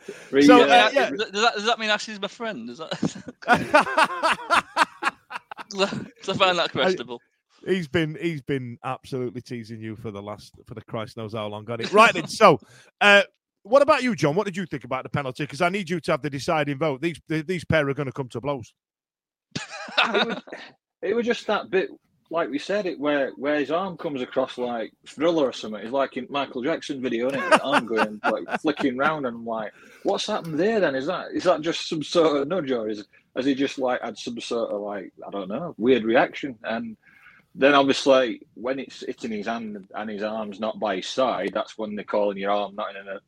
yeah, yeah, Does, that, does that mean Ashley's my friend? Is that? Does I find that questionable? He's been he's been absolutely teasing you for the last for the Christ knows how long. Got it right then. So, uh, what about you, John? What did you think about the penalty? Because I need you to have the deciding vote. These these pair are going to come to blows. it, was, it was just that bit, like we said, it where where his arm comes across like thriller or something. It's like in Michael Jackson video, it? Arm going like flicking round, and I'm like, what's happened there? Then is that is that just some sort of nudge, or is has he just like had some sort of like I don't know weird reaction? And then obviously when it's hitting his hand and his arm's not by his side, that's when they're calling your arm not in a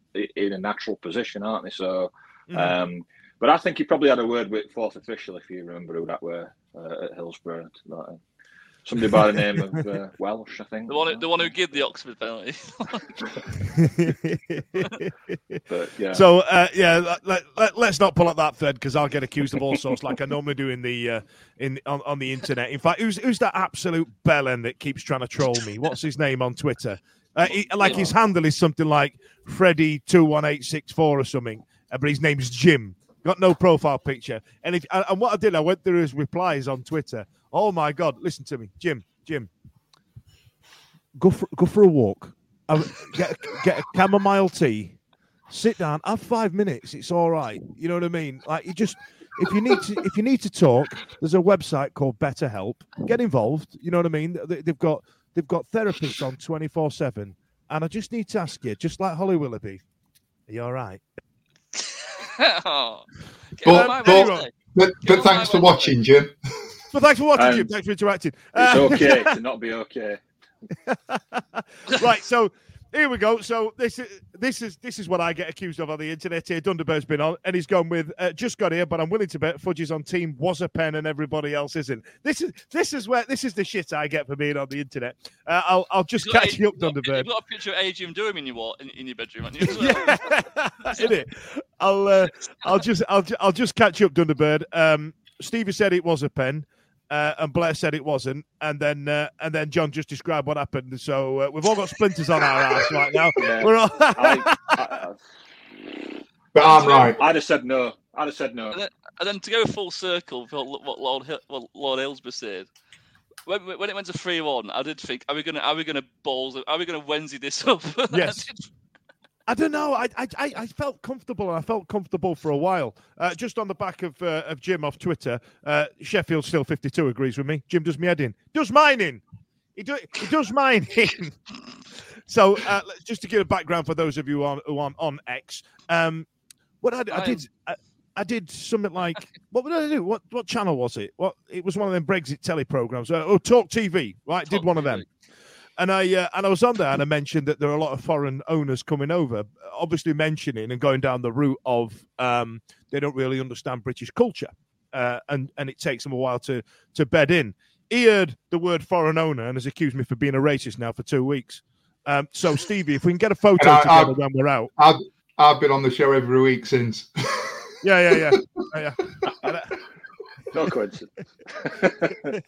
in a natural position, aren't they? So. Mhm. Um, but I think he probably had a word with fourth official, if you remember who that were uh, at Hillsborough. That, somebody by the name of uh, Welsh, I think. The one, who, the one who gave the Oxford penalty. But yeah, So uh, yeah, let, let, let, us not pull up that thread because I'll get accused of all sorts like I normally do in the uh, in on, on the internet. In fact, who's who's that absolute bellend that keeps trying to troll me? What's his name on Twitter? Uh, he, like his handle is something like Freddy two one eight six four or something, uh, but his name's Jim. Got no profile picture. And if and what I did, I went through his replies on Twitter. Oh my god! Listen to me, Jim. Jim, go for go for a walk. I, get get a chamomile tea, sit down, have five minutes. It's all right. You know what I mean? Like you just if you need to if you need to talk, there's a website called BetterHelp. Get involved. You know what I mean? They- They've got they've got therapists on twenty four seven. And I just need to ask you, just like Holly Willoughby, are you all right? Oh, But- but- But, but thanks for watching, Jim. But thanks for watching, Um, Jim. Thanks for interacting. It's Uh, okay to not be okay. right, so here we go. So this is this is this is what I get accused of on the internet here. Dunderberg's been on, and he's gone with uh, just got here, but I'm willing to bet Fudge's on team was a pen and everybody else isn't. This is this is where this is the shit I get for being on the internet. Uh, I'll I'll just got catch a- you up, you've got- Dunderberg. You've got a picture of Adrian Durham in your wall in, in your bedroom, haven't you? as well? yeah, in it. I'll uh, I'll just I'll I'll just catch you up, Dunderbird. Um, Stevie said it was a pen. Uh, and Blair said it wasn't, and then uh, and then John just described what happened. So uh, we've all got splinters on our ass right now. Yeah. We're all I, I, But I'm right. I'd have said no. I'd have said no. And then, and then to go full circle what Lord Hill, what Lord Aylesbury said. When, when it went to three one, I did think, are we gonna are we gonna balls are we gonna Wednesday this up? Yes. Did- I don't know. I, I I felt comfortable, and I felt comfortable for a while. Uh, just on the back of uh, of Jim off Twitter, uh, Sheffield still fifty two agrees with me. Jim does me head in, does mine in. He, do, he does mine in. so uh, just to give a background for those of you on who on on X, um, what I, I did. I, I did something like what did I do? What what channel was it? What it was one of them Brexit telly programs. Uh, oh, Talk TV, right? did Talk one of them and I uh, and I was on there and I mentioned that there are a lot of foreign owners coming over, obviously mentioning and going down the route of um, they don't really understand British culture, uh, and and it takes them a while to to bed in. He heard the word foreign owner and has accused me for being a racist now for two weeks. Um, so Stevie, if we can get a photo I- together I- when we're out, I've, I've been on the show every week since. yeah, yeah, yeah, yeah. Uh, No coincidence. and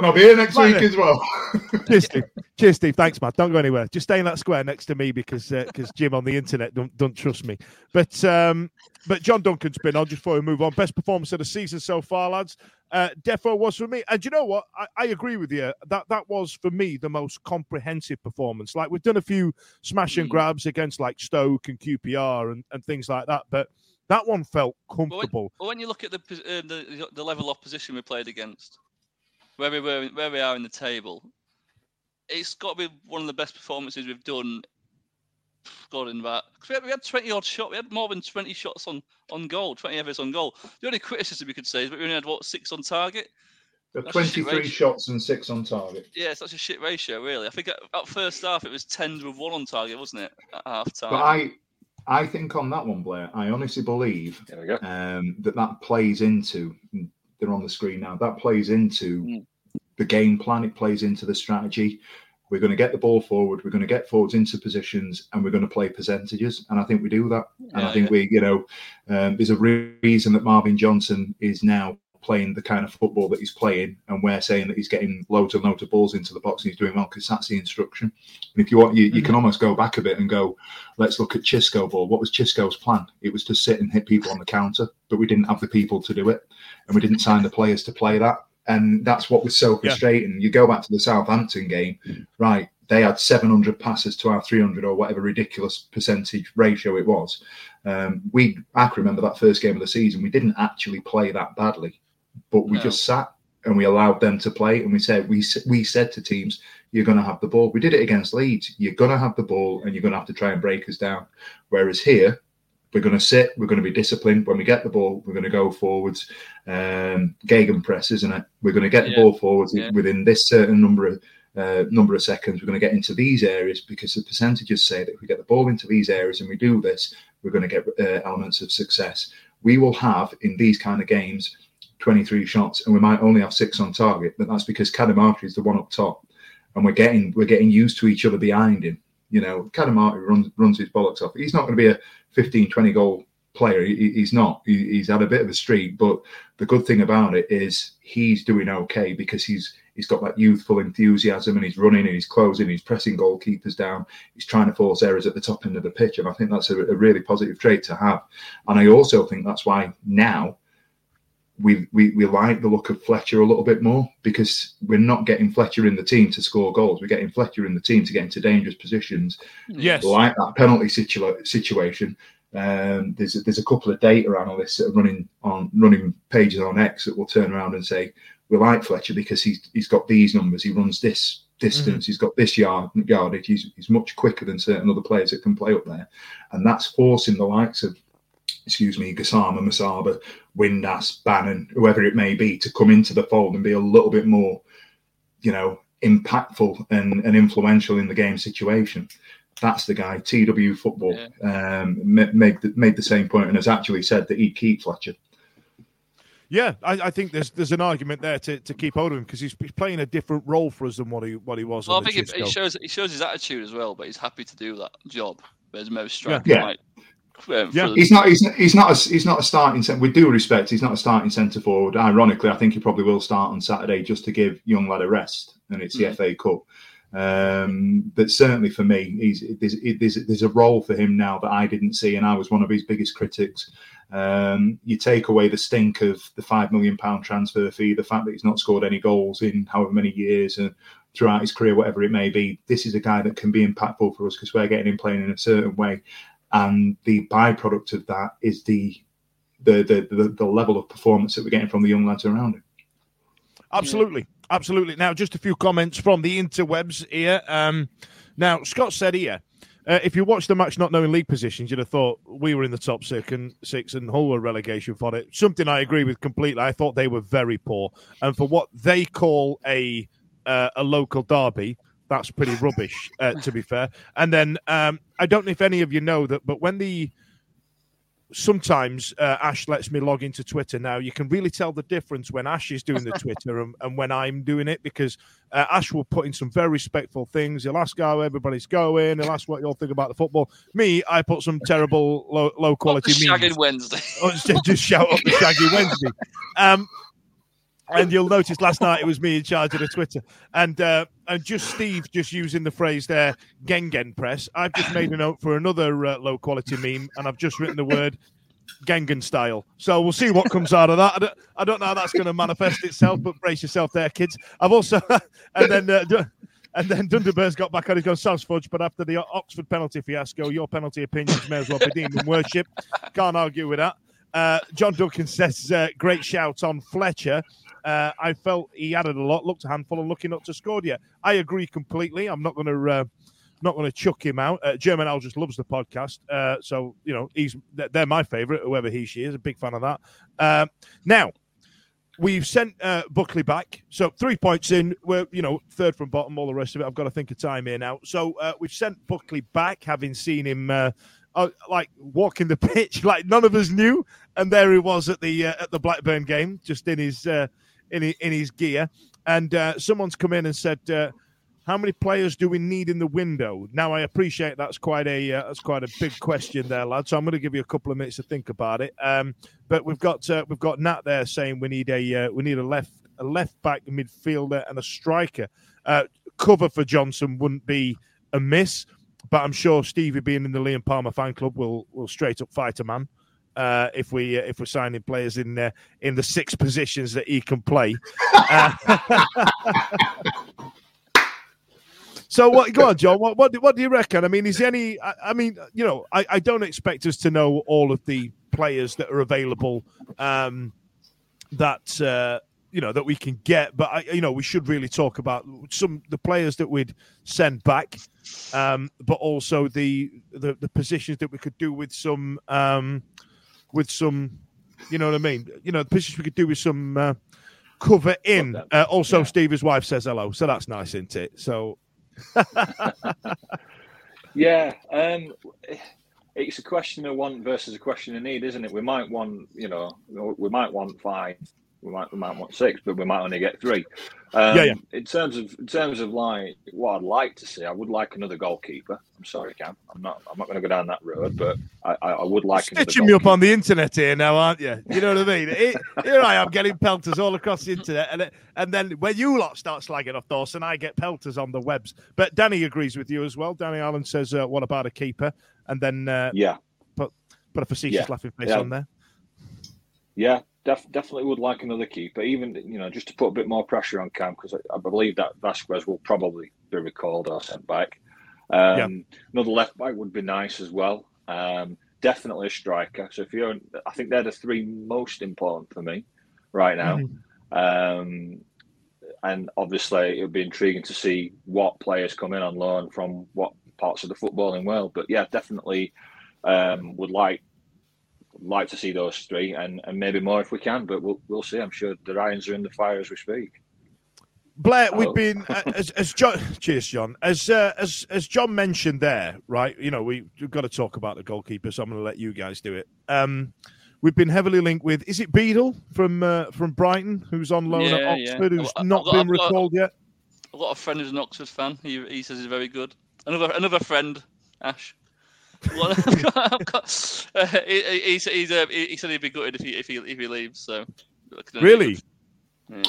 I'll be here next Right week then. as well. Cheers, Steve. Cheers, Steve. Thanks, Matt. Don't go anywhere. Just stay in that square next to me because because Jim on the internet don't don't trust me. But um, but John Duncan's been on just before we move on. Best performance of the season so far, lads. Uh, Defo was for me, and you know what? I, I agree with you. That that was for me the most comprehensive performance. Like we've done a few smash and Mm. grabs against like Stoke and QPR and, and things like that, but that one felt comfortable. But when you look at the uh, the the level of opposition we played against, where we were, where we are in the table, it's got to be one of the best performances we've done. God, in that 'cause we had, we had twenty odd shots. We had more than twenty shots on on goal, twenty efforts on goal. The only criticism we could say is that we only had what six on target. That's 23 shots and six on target. Yeah, it's such a shit ratio, really. I think at, at first half it was ten with one on target, wasn't it? At half time. But I, I think on that one, Blair, I honestly believe There we go. um, that that plays into. They're on the screen now. That plays into Mm. the game plan. It plays into the strategy. We're going to get the ball forward. We're going to get forwards into positions, and we're going to play percentages. And I think we do that. and I Yeah, think we, you know, um, there's a reason that Marvin Johnson is now playing the kind of football that he's playing, and we're saying that he's getting loads and loads of balls into the box and he's doing well because that's the instruction. And if you want, you, you can almost go back a bit and go, let's look at Xisco ball. What was Xisco's plan? It was to sit and hit people on the counter, but we didn't have the people to do it, and we didn't sign the players to play that. And that's what was so Yeah. frustrating. You go back to the Southampton game, right? They had 700 passes to our 300 or whatever ridiculous percentage ratio it was. Um, we, I can remember that first game of the season. We didn't actually play that badly, but we No. just sat and we allowed them to play. And we said we we said to teams, "You're going to have the ball." We did it against Leeds. You're going to have the ball, and you're going to have to try and break us down. Whereas here, we're going to sit. We're going to be disciplined. When we get the ball, we're going to go forwards. Um, Gegenpress, isn't it? We're going to get the Yeah. ball forwards Yeah. within this certain number of uh, number of seconds. We're going to get into these areas because the percentages say that if we get the ball into these areas and we do this, we're going to get uh, elements of success. We will have in these kind of games 23 shots, and we might only have six on target, but that's because Cadamarteri is the one up top, and we're getting we're getting used to each other behind him. You know, Cadamarteri runs runs his bollocks off. He's not going to be a 15, 20 goal player. He, he's not. He, he's had a bit of a streak, but the good thing about it is he's doing okay because he's he's got that youthful enthusiasm and he's running and he's closing, he's pressing goalkeepers down, he's trying to force errors at the top end of the pitch, and I think that's a, a really positive trait to have. And I also think that's why now we, we we like the look of Fletcher a little bit more because we're not getting Fletcher in the team to score goals. We're getting Fletcher in the team to get into dangerous positions. Yes. Like that penalty situa- situation. Um, there's a, there's a couple of data analysts that are running on running pages on X that will turn around and say we like Fletcher because he's he's got these numbers. He runs this distance. He's got this yard yardage. He's, he's much quicker than certain other players that can play up there, and that's forcing the likes of excuse me, Gassama, Musaba, Windass, Bannan, whoever it may be, to come into the fold and be a little bit more, you know, impactful and, and influential in the game situation. That's the guy. TW Football um, made the, made the same point and has actually said that he'd keep Fletcher. Yeah, I, I think there's there's an argument there to, to keep hold of him because he's, he's playing a different role for us than what he what he was. Well, I think it, it shows it shows his attitude as well, but he's happy to do that job. There's most Yeah. striking Yeah. like um, Yeah. for- He's not. He's, he's not. A, he's not a starting. cent- With due respect, he's not a starting centre forward. Ironically, I think he probably will start on Saturday just to give young lad a rest, and it's the Mhm. FA Cup. Um, but certainly for me, he's there's, there's there's a role for him now that I didn't see, and I was one of his biggest critics. Um, you take away the stink of the five million pound transfer fee, the fact that he's not scored any goals in however many years and throughout his career, whatever it may be. This is a guy that can be impactful for us because we're getting him playing in a certain way, and the byproduct of that is the the the, the, the level of performance that we're getting from the young lads around him. Absolutely, absolutely. Now, just a few comments from the interwebs here. Um, now, Scott said here, uh, if you watched the match not knowing league positions, you'd have thought we were in the top six and six and Hull were relegation for it. Something I agree with completely. I thought they were very poor, and for what they call a uh, a local derby, that's pretty rubbish. Uh, to be fair, and then um, I don't know if any of you know that, but when the sometimes uh, Ash lets me log into Twitter now. You can really tell the difference when Ash is doing the Twitter and, and when I'm doing it because uh, Ash will put in some very respectful things. He'll ask how everybody's going. He'll ask what you all think about the football. Me, I put some terrible low, low quality Shagging memes. Wednesday. Oh, just, just shout up the Shaggy Wednesday. Um, and you'll notice last night it was me in charge of the Twitter, and uh, and just Steve just using the phrase there, Gegenpress. I've just made a note for another uh, low quality meme, and I've just written the word Gengen style. So we'll see what comes out of that. I don't, I don't know how that's going to manifest itself, but brace yourself there, kids. I've also and then. Uh, and then Dunderberg's got back on. He's gone South Fudge, but after the Oxford penalty fiasco, your penalty opinions may as well be deemed in worship. Can't argue with that. Uh, John Duncan says, uh, great shout on Fletcher. Uh, I felt he added a lot, looked a handful, and looking up to Scordia. I agree completely. I'm not going to uh, not going to chuck him out. Uh, German Al just loves the podcast, uh, so you know he's they're my favourite, whoever he she is. A big fan of that. Uh, now we've sent uh, Buckley back, so three points in. We're you know third from bottom. All the rest of it, I've got to think of time here now. So uh, we've sent Buckley back, having seen him. Uh, like walking the pitch, like none of us knew, and there he was at the at the Blackburn game, just in his in his, in his gear. And uh, someone's come in and said, uh, "How many players do we need in the window?" Now, I appreciate that's quite a uh, that's quite a big question there, lad. So I'm going to give you a couple of minutes to think about it. Um, but we've got uh, we've got Nat there saying we need a uh, we need a left a left back midfielder and a striker. Uh, cover for Johnson wouldn't be a miss, but I'm sure Stevie being in the Liam Palmer fan club will will straight up fight a man uh, if we uh, if we're signing players in uh, in the six positions that he can play. Uh, so what? Go on, John. What what do, what do you reckon? I mean, is there any? I, I mean, you know, I, I don't expect us to know all of the players that are available. Um, that uh, you know that we can get, but I, you know we should really talk about some the players that we'd send back, um, but also the, the the positions that we could do with some um, with some, you know what I mean? You know, the positions we could do with some uh, cover in. Uh, also, Steve's wife says hello, so that's nice, isn't it? So. Yeah, um, it's a question of want versus a question of need, isn't it? We might want, you know, we might want five, we might we might want six, but we might only get three. Um, Yeah, yeah. In terms of in terms of like what I'd like to see, I would like another goalkeeper. I'm sorry, Cam. I'm not. I'm not going to go down that road, but I, I, would like another Stitching me up on the internet here now, aren't you? You know what I mean? It- here I am getting pelters all across the internet, and it, and then when you lot start slagging off Dawson, I get pelters on the webs. But Danny agrees with you as well. Danny Allen says, uh, "What about a keeper?" And then uh, Yeah. put put a facetious Yeah. laughing face Yeah. on there. Yeah, def- definitely would like another keeper, even you know, just to put a bit more pressure on Cam because I, I, believe that Vasquez will probably be recalled or sent back. Um, yeah. Another left back would be nice as well. Um, definitely a striker. So if you're, I think they're the three most important for me right now. Mm-hmm. Um, and obviously, it would be intriguing to see what players come in on loan from what parts of the footballing world. But yeah, definitely um, would like like to see those three, and, and maybe more if we can. But we'll we'll see. I'm sure the irons are in the fire as we speak. Blair, we've been uh, as, as John. Cheers, John. As uh, as as John mentioned there, right? You know, we, have got to talk about the goalkeeper, so I'm going to let you guys do it. Um, we've been heavily linked with. Is it Beadle from uh, from Brighton, who's on loan yeah, at Oxford, yeah. who's not got, been recalled yet? I've got a friend who's an Oxford fan. He he says he's very good. Another another friend, Ash. I've got, I've got, uh, he, uh, he said he'd be gutted if he if he if he leaves. So really. Yeah.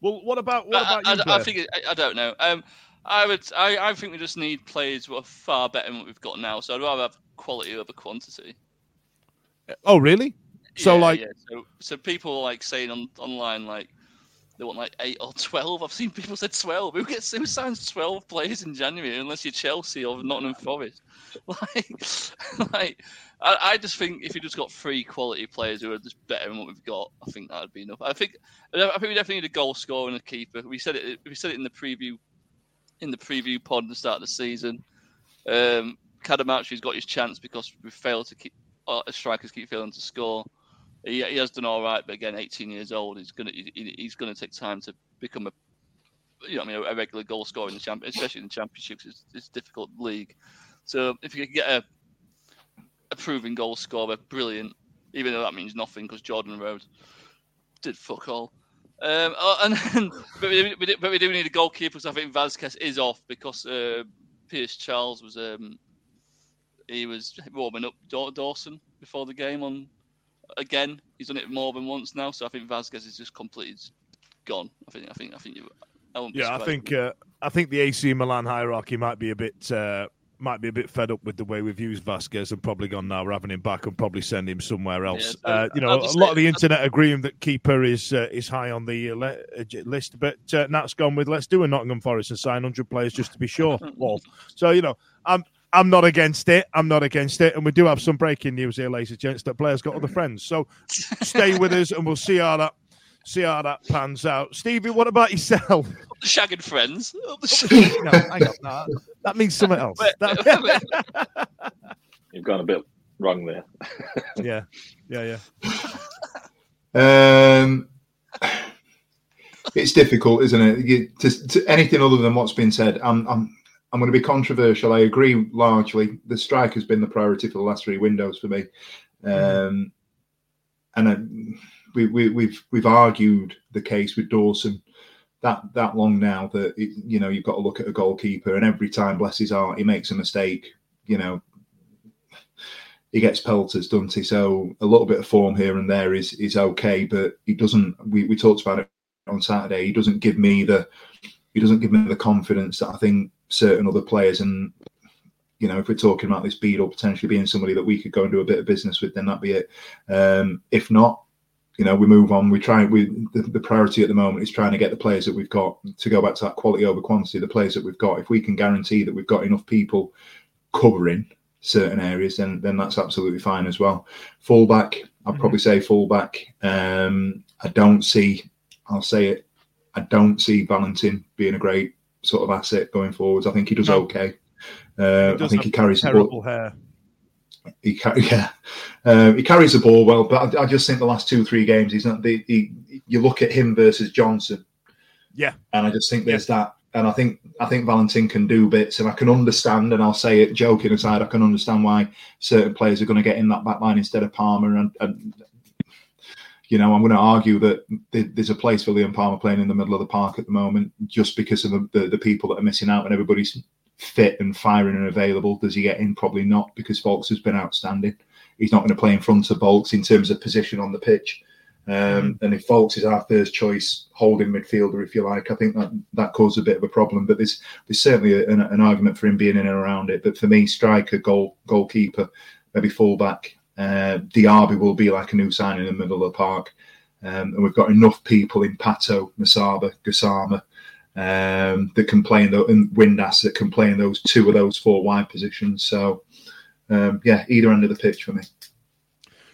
Well, what about what about I, you? I, I think I, I, don't know. Um, I would. I, I think we just need players who are far better than what we've got now. So I'd rather have quality over quantity. Oh, really? So yeah, like, yeah. So, so people like saying on online like they want like eight or twelve. I've seen people said twelve. Who gets who signs twelve players in January unless you're Chelsea or Nottingham Forest? Like, like I, I, just think if you just got three quality players who are just better than what we've got, I think that would be enough. I think I think we definitely need a goal scorer and a keeper. We said it. We said it in the preview, in the preview pod at the start of the season. Um, Cadamarteri's got his chance because we failed to keep uh, strikers keep failing to score. He, he has done all right, but again, 18 years old, he's gonna he, he's gonna take time to become a you know I mean a regular goal scorer in the champ, especially in the championship. It's, it's a difficult league. So if you get a a proven goal scorer, brilliant. Even though that means nothing because Jordan Rhodes did fuck all. Um, oh, and but, we, we, but we do need a goalkeeper. So I think Vasquez is off because uh, Pierce Charles was um, he was warming up Dawson before the game on again. He's done it more than once now, so I think Vasquez is just completely gone. I think I think I think you. I yeah, I think uh, I think the AC Milan hierarchy might be a bit uh, might be a bit fed up with the way we've used Vasquez and probably gone now. Having him back and probably send him somewhere else. Yeah, uh, you know, a lot of the internet agreeing that keeper is uh, is high on the uh, uh list, but uh, Nat's gone with let's do a Nottingham Forest and sign 100 players just to be sure. Well, so you know, I'm. I'm not against it. I'm not against it. And we do have some breaking news here, ladies and gents, that Blair's got other friends. So stay with us and we'll see how that see how that pans out. Stevie, what about yourself? The shagging friends. no, hang on. No, that means something else. That... You've gone a bit wrong there. yeah, yeah, yeah. Um, it's difficult, isn't it? You, to, to, anything other than what's been said, I'm, I'm, I'm going to be controversial. I agree largely. The strike has been the priority for the last three windows for me, um, and I, we, we, we've we've argued the case with Dawson that that long now that it, you know you've got to look at a goalkeeper, and every time, bless his heart, he makes a mistake. You know, he gets pelters, doesn't he? So a little bit of form here and there is is okay, but he doesn't. We, we talked about it on Saturday. He doesn't give me the he doesn't give me the confidence that I think certain other players and you know, if we're talking about this Beadle potentially being somebody that we could go and do a bit of business with, then that'd be it. Um, if not, you know, we move on. We try. We the, the, priority at the moment is trying to get the players that we've got to go back to that quality over quantity. The players that we've got, if we can guarantee that we've got enough people covering certain areas, then then that's absolutely fine as well. Fullback, I'd mm-hmm. probably say fullback. Um, I don't see. I'll say it. I don't see Valentin being a great sort of asset going forwards. I think he does no. okay. Uh, I think he carries terrible hair he yeah, um, he carries the ball well, but I, I, just think the last two three games he's not. The, he, you look at him versus Johnson, yeah, and I just think there's yeah. that, and I think I think Valentin can do bits, and I can understand, and I'll say it joking aside, I can understand why certain players are going to get in that back line instead of Palmer, and, and you know, I'm going to argue that there's a place for Liam Palmer playing in the middle of the park at the moment, just because of the, the, the people that are missing out, and everybody's fit and firing and available. Does he get in? Probably not, because Vaulks has been outstanding. He's not going to play in front of Vaulks in terms of position on the pitch. Um, mm-hmm. and if Vaulks is our first choice holding midfielder, if you like, I think that that causes a bit of a problem. But there's there's certainly a, an, an, argument for him being in and around it. But for me, striker, goal, goalkeeper, maybe fullback, Uh, Diaby will be like a new sign in the middle of the park. Um, and we've got enough people in Pato, Musaba, Gassama um, that can play in the in Windass that can play in those two of those four wide positions. So um, yeah, either end of the pitch for me.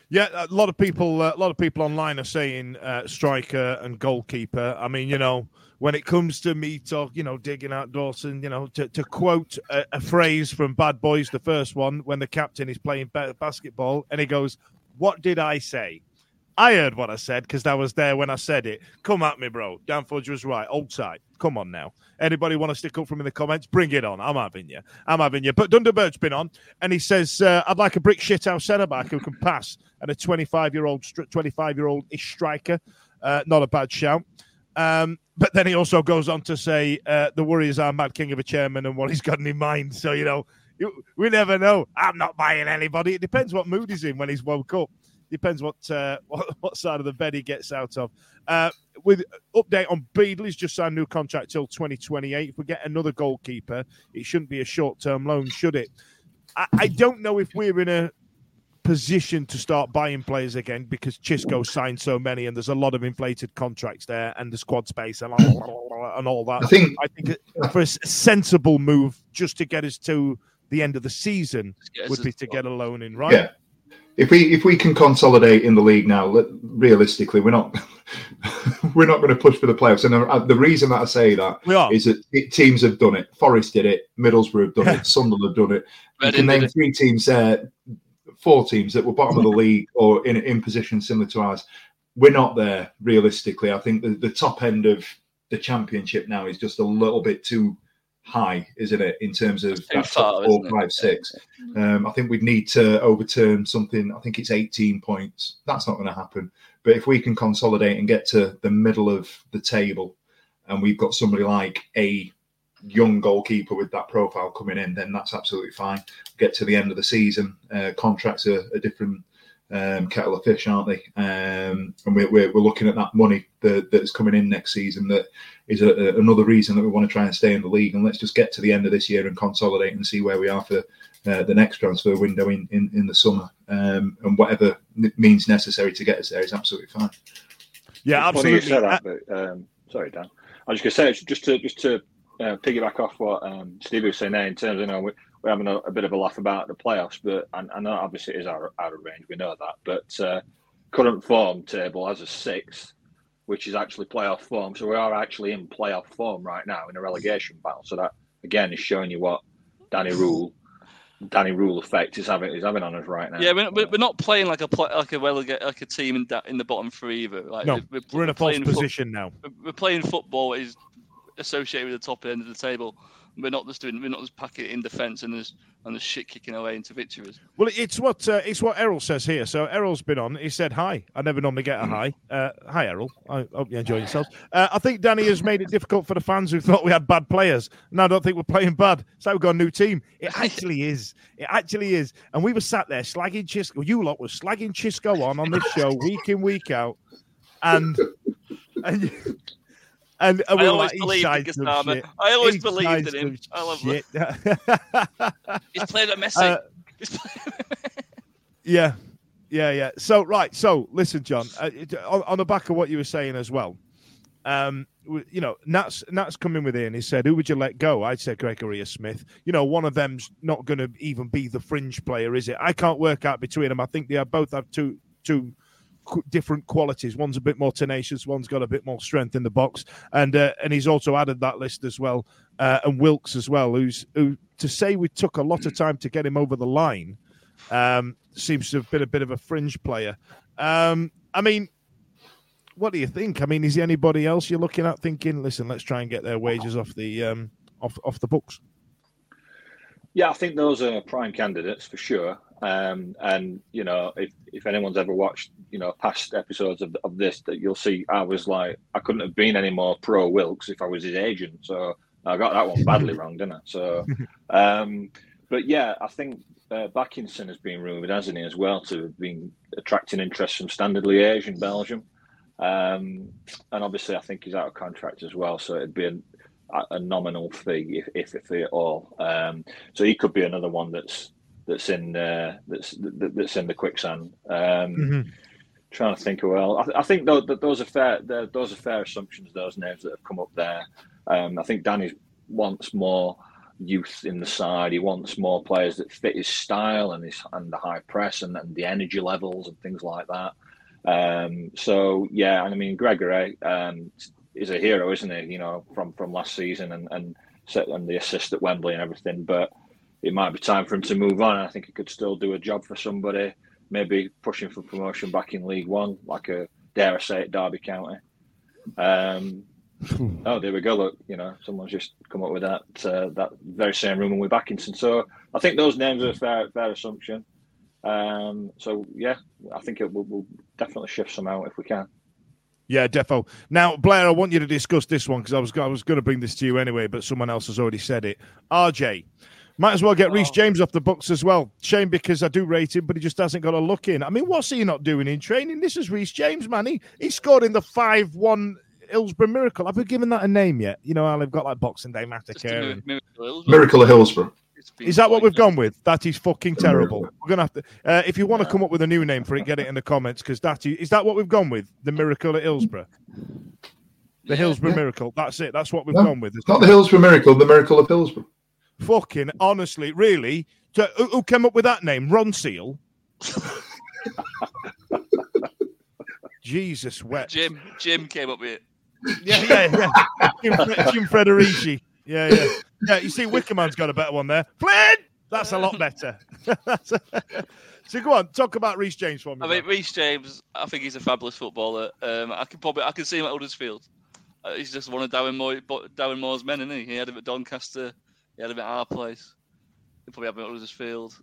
Yeah, a lot of people, uh, a lot of people online are saying uh, striker and goalkeeper. I mean, you know, when it comes to me talk, you know, digging out Dawson, you know, to, to quote a, a phrase from Bad Boys, the first one, when the captain is playing basketball, and he goes, "What did I say?" I heard what I said because I was there when I said it. Come at me, bro. Dan Fudge was right. Old side. Come on now. Anybody want to stick up me in the comments? Bring it on. I'm having you. I'm having you. But Dunderberg's been on and he says, uh, I'd like a brick shithouse centre back who can pass and a 25 year old, 25 year old ish striker. Uh, not a bad shout. Um, but then he also goes on to say uh, the Warriors are mad king of a chairman and what he's got in mind. So, you know, we never know. I'm not buying anybody. It depends what mood he's in when he's woke up depends what, uh, what, what side of the bed he gets out of. Uh, with update on Beadle, he's just signed a new contract till 2028. If we get another goalkeeper, it shouldn't be a short term loan, should it? I, I, don't know if we're in a position to start buying players again because Xisco signed so many and there's a lot of inflated contracts there and the squad space and, and all that. I think, I think for a sensible move just to get us to the end of the season would be to get a loan in, right? Yeah if we if we can consolidate in the league now, realistically, we're not we're not going to push for the playoffs. And the, the reason that I say that is that it, teams have done it. Forest did it. Middlesbrough have done it. Sunderland have done it. You can name three teams there, four teams that were bottom of the league or in in position similar to ours. We're not there realistically. I think the, the top end of the championship now is just a little bit too high, isn't it, in terms of that far, top four, five, six? Um, I think we'd need to overturn something. I think it's 18 points. That's not going to happen. But if we can consolidate and get to the middle of the table, and we've got somebody like a young goalkeeper with that profile coming in, then that's absolutely fine. Get to the end of the season, uh, contracts are, are different um, kettle of fish, aren't they? Um, and we're, we're, we're, looking at that money that, that is coming in next season. That is a, a, another reason that we want to try and stay in the league. And let's just get to the end of this year and consolidate and see where we are for uh, the next transfer window in, in, in the summer. Um, and whatever means necessary to get us there is absolutely fine. Yeah, absolutely. you said that, but, um, sorry, Dan. I was just going to say just to just to uh, piggyback off what um, Steve was saying there in terms of you know we're having a, a, bit of a laugh about the playoffs, but and, and obviously it is out, out of range. We know that, but uh, current form table as a sixth, which is actually playoff form. So we are actually in playoff form right now in a relegation battle. So that again is showing you what Danny Röhl. Danny Röhl effect is having is having on us right now. Yeah, we're, we're not playing like a play, like a relegate like a team in in the bottom three either. Like no, we're, we're in a false position fo- now. We're playing football is associated with the top end of the table. We're not just doing. We're not just packing it in defence and there's and there's shit kicking away into victories. Well, it's what uh, it's what Errol says here. So Errol's been on. He said hi. I never normally get a mm. hi. Uh, hi, Errol. I hope you enjoy yourself. Uh, I think Danny has made it difficult for the fans who thought we had bad players. No, I don't think we're playing bad. So we've got a new team. It actually is. It actually is. And we were sat there slagging Xisco. You lot were slagging Xisco on on this show week in week out, and and. And, and I always like, believed in Gassama. I always believed in him. I love shit. He's played at Messi. Uh, yeah, yeah, yeah. So right, so listen, John. Uh, on, on, the back of what you were saying as well, um, you know, Nat's Nat's coming within. He said, "Who would you let go?" I'd say Gregory Smith. You know, one of them's not going to even be the fringe player, is it? I can't work out between them. I think they are both have two two different qualities. One's a bit more tenacious, one's got a bit more strength in the box, and uh, and he's also added that list as well, uh, and Wilks as well. Who's who? To say we took a lot of time to get him over the line um, seems to have been a bit of a fringe player. Um, I mean, what do you think? I mean, is there anybody else you're looking at thinking? Listen, let's try and get their wages off the um, off off the books. Yeah, I think those are prime candidates for sure. Um, and you know, if, if anyone's ever watched, you know, past episodes of, of this, that you'll see, I was like, I couldn't have been any more pro Wilks if I was his agent. So I got that one badly wrong, didn't I? So, um, but yeah, I think uh, Bakinson has been rumoured, hasn't he, as well, to have been attracting interest from Standard Liège in Belgium. Um, and obviously, I think he's out of contract as well, so it'd be a, a nominal fee, if, if, if at all. Um, so he could be another one that's that's in uh, that's that, that's in the quicksand. Um, Mm-hmm. Trying to think of well, I, I think those, those are fair. Those are fair assumptions. Those names that have come up there. Um, I think Danny wants more youth in the side. He wants more players that fit his style and his and the high press and, and the energy levels and things like that. Um, so yeah, and I mean Gregory um, is a hero, isn't he? You know, from from last season and and and the assist at Wembley and everything. But it might be time for him to move on. I think he could still do a job for somebody. Maybe pushing for promotion back in League One, like a dare I say it, Derby County. Um, oh, there we go. Look, you know, someone's just come up with that uh, that very same room and we're back Atkinson. So I think those names are a fair fair assumption. Um, so yeah, I think it will will definitely shift some out if we can. Yeah, defo. Now, Blair, I want you to discuss this one because I was I was going to bring this to you anyway, but someone else has already said it. RJ, might as well get Reece James off the books as well. Shame because I do rate him, but he just hasn't got a look in. I mean, what's he not doing in training? This is Reece James, man. He he scored in the five one Hillsborough Miracle. Have we given that a name yet? You know how they've got like Boxing Day Massacre. And... Miracle of Hillsborough. Is that what we've gone with? That is fucking terrible. We're gonna have to. Uh, if you want to come up with a new name for it, get it in the comments because that is, is that what we've gone with? The Miracle at Hillsborough. The Hillsborough Yeah. Miracle. That's it. That's what we've No, gone with. It's not the Hillsborough Miracle, the Miracle of Hillsborough. Fucking honestly, really. So, who, who came up with that name? Ron Seal. Jesus wept. Jim Jim came up with it. Yeah, yeah, yeah. Jim, Jim Frederici. Yeah, yeah. Yeah, you see, Wickerman's got a better one there. Flynn! That's a lot better. so go on, talk about Reece James for me. I mean, Reece James, I think he's a fabulous footballer. Um, I can probably I can see him at Huddersfield. Uh, he's just one of Darren, Moore, Darren Moore's men, isn't he? He had him at Doncaster. He had him at our place. He'll probably have him at Huddersfield.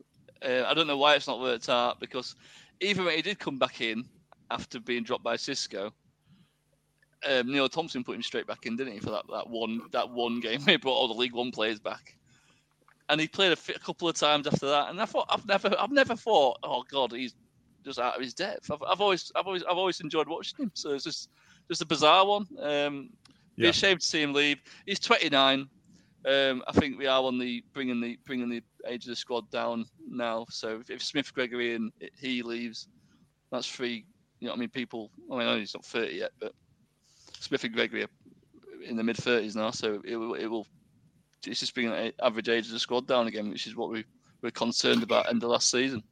Uh, I don't know why it's not worked out because even when he did come back in after being dropped by Xisco, um, Neil Thompson put him straight back in, didn't he, for that, that one that one game where he brought all the League One players back. And he played a, a couple of times after that, and I thought I've never I've never thought, oh God, he's just out of his depth. I've, I've always I've always I've always enjoyed watching him. So it's just just a bizarre one. Um, Be Yeah. a shame to see him leave. He's 29. Um, I think we are on the bringing the bringing the age of the squad down now. So if, if Smith, Gregory, and he leaves, that's three. You know, what I mean, people. I mean, I know he's not 30 yet, but Smith and Gregory are in the mid 30s now. So it will it will. It's just bringing the average age of the squad down again, which is what we were concerned about end of last season.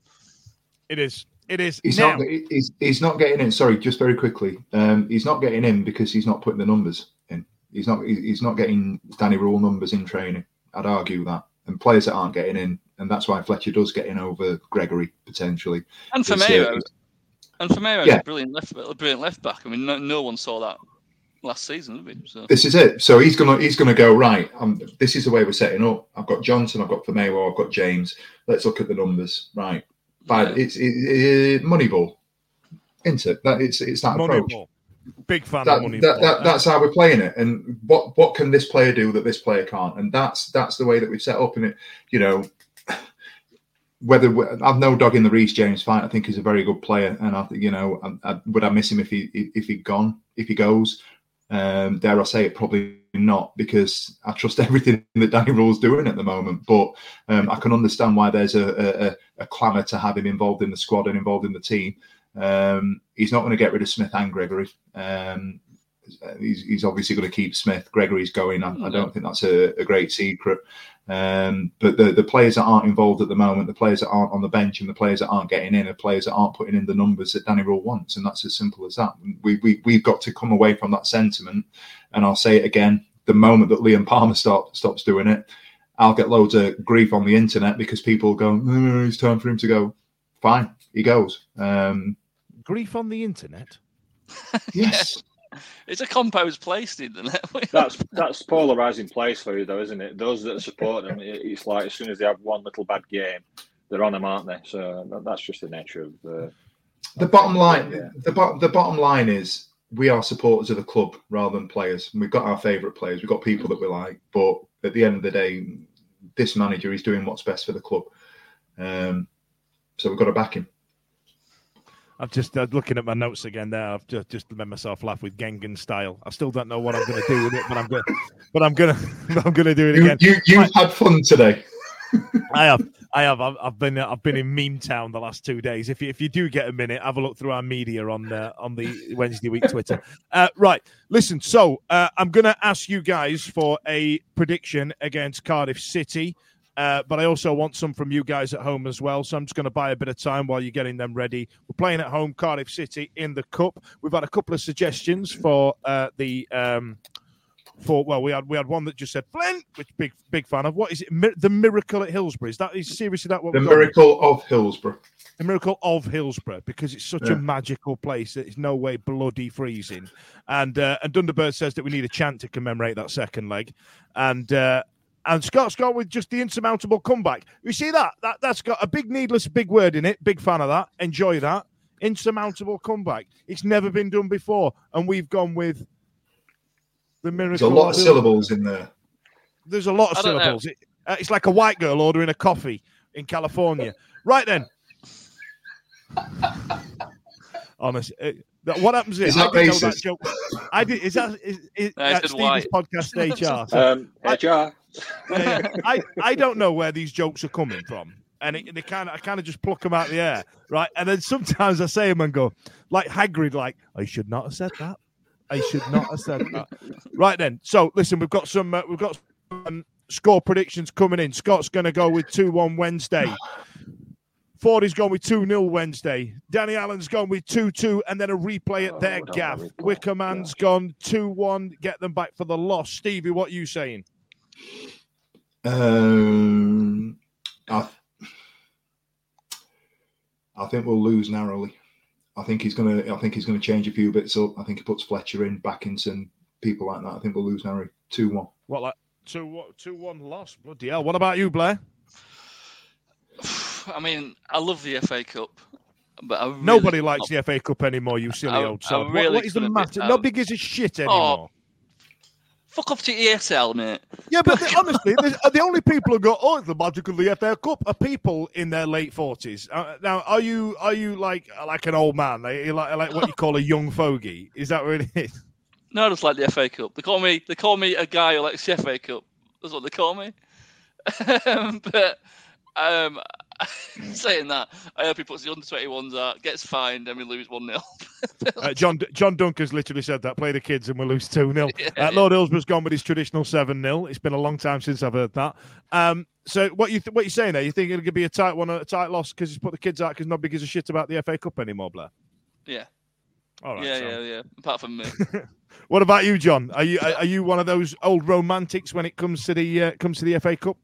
It is. It is. He's now, not. He's, he's not getting in. Sorry, just very quickly. Um, he's not getting in because he's not putting the numbers in. He's not. He's not getting Danny Röhl numbers in training. I'd argue that. And players that aren't getting in, and that's why Fletcher does get in over Gregory potentially. And It's, uh, Famewo, and Famewo, Yeah. a brilliant left, a brilliant left back. I mean, no, no one saw that last season, did we? So This is it. So he's gonna he's gonna go right. Um, this is the way we're setting up. I've got Johnson. I've got Famewo. I've got James. Let's look at the numbers. Right. But it's it, it, Moneyball. Isn't it? That it's it's that approach. Big fan that, of Moneyball. that, that, that's how we're playing it. And what what can this player do that this player can't? And that's that's the way that we've set up. And it, you know, whether I've no dog in the Reece James fight. I think he's a very good player, and I think you know, I, I, would I miss him if he if he'd gone if he goes? Um, dare I say it? Probably not, because I trust everything that Danny Röhl's doing at the moment. But um, I can understand why there's a, a, a clamour to have him involved in the squad and involved in the team. Um, he's not going to get rid of Smith and Gregory. Um, he's, he's obviously going to keep Smith. Gregory's going. I, I don't think that's a, a great secret. Um, but the, the players that aren't involved at the moment, the players that aren't on the bench, and the players that aren't getting in, are players that aren't putting in the numbers that Danny Röhl wants, and that's as simple as that. We, we we've got to come away from that sentiment. And I'll say it again: the moment that Liam Palmer start, stops doing it, I'll get loads of grief on the internet because people go, "Oh, "It's time for him to go." Fine, he goes. Um, Grief on the internet. yes. it's a composed place, isn't it? That's that's polarizing place for you, though, isn't it? Those that support them, it's like as soon as they have one little bad game, they're on them, aren't they? So that- that's just the nature of. Uh, The bottom line, Yeah. the, bo- the bottom line is we are supporters of the club rather than players. We've got our favourite players, we've got people that we like, but at the end of the day, this manager is doing what's best for the club. Um, so we've got to back him. I'm just uh, looking at my notes again. There, I've just, just made myself laugh with Gengen style. I still don't know what I'm going to do with it, but I'm going, but I'm going to, I'm going to do it again. you, you've had fun today. I have, I have, I've, I've been, I've been in meme town the last two days. If you, if you do get a minute, have a look through our media on uh, on the Wednesday week Twitter. Uh, right, listen. So uh, I'm going to ask you guys for a prediction against Cardiff City. Uh, but I also want some from you guys at home as well. So I'm just going to buy a bit of time while you're getting them ready. We're playing at home, Cardiff City in the cup. We've had a couple of suggestions for uh, the um, for well, we had we had one that just said Flint, which big big fan of. What is it? Mi- the Miracle at Hillsborough. Is that is seriously that what The miracle of Hillsborough. The miracle of Hillsborough because it's such Yeah. a magical place that it's no way bloody freezing. And uh, and Dunderbird says that we need a chant to commemorate that second leg. And uh, and Scott's gone with just the insurmountable comeback. You see that? That that's got a big needless big word in it. Big fan of that. Enjoy that. Insurmountable comeback. It's never been done before, and we've gone with the miracle. There's a lot of syllables in there. There's a lot of I don't know. syllables. It, uh, it's like a white girl ordering a coffee in California. right then. Honest. uh, that- what happens is, Is I that didn't know that joke. I did. Is that is, is, No, I uh, said Stevie's podcast HR? So, Um, HR. yeah, yeah. I I don't know where these jokes are coming from, and it, they kind of I kind of just pluck them out of the air, right? And then sometimes I say them and go like Hagrid, like I should not have said that. I should not have said that. Right then. So listen, we've got some uh, we've got um, score predictions coming in. Scott's going to go with two one Wednesday. Fordy's gone with 2 0 Wednesday. Danny Allen's gone with 2 2 and then a replay at Oh, their gaff. worry. Wickerman's gone 2 1. Get them back for the loss. Stevie, what are you saying? Um, I, I think we'll lose narrowly. I think he's gonna. I think he's gonna change a few bits up. I think he puts Fletcher in, Bakinson, people like that. I think we'll lose narrowly, two one. What, like 2 what, 2 1 loss? Bloody hell. What about you, Blair? I mean, I love the FA Cup, but I really Nobody likes not- the FA Cup anymore, you silly I- old sod. What- really what is the matter? Nobody gives a shit anymore. Fuck off to ESL, mate. Yeah, but honestly, the, only people who go, "Oh, it's the magic of the FA Cup," are people in their late forties. Uh, now, are you are you like like an old man, like, like what you call a young fogey? Is that really it is? No, I just like the FA Cup. They call me they call me a guy who likes the FA Cup. That's what they call me. um, but um, saying that, I hope he puts the under twenty ones out, gets fined, and we lose one 0 Uh, John John Dunker's literally said that. Play the kids and we'll lose two 0 Yeah, uh, Lord Hillsborough's gone with his traditional seven 0 It's been a long time since I've heard that. Um, so what you th- what you saying there? You think it'll be a tight one, a tight loss because he's put the kids out because nobody gives a shit about the FA Cup anymore, Blair? Yeah, All right. yeah, so- yeah, yeah. Apart from me, What about you, John? Are you are are you one of those old romantics when it comes to the uh, comes to the FA Cup?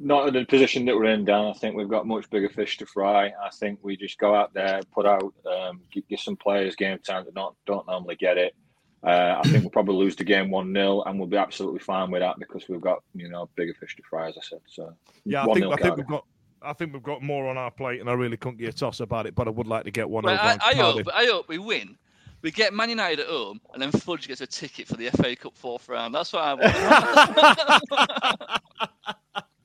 Not in the position that we're in, Dan. I think we've got much bigger fish to fry. I think we just go out there, put out, um, give, give some players game time that not don't normally get it. Uh, I think we'll probably lose the game one 0 and we'll be absolutely fine with that because we've got you know bigger fish to fry, as I said. So Yeah, I think I think we've got I think we've got more on our plate, and I really couldn't give a toss about it. But I would like to get one well, over I, I hope I hope we win. We get Man United at home, and then Fudge gets a ticket for the FA Cup fourth round. That's what I want.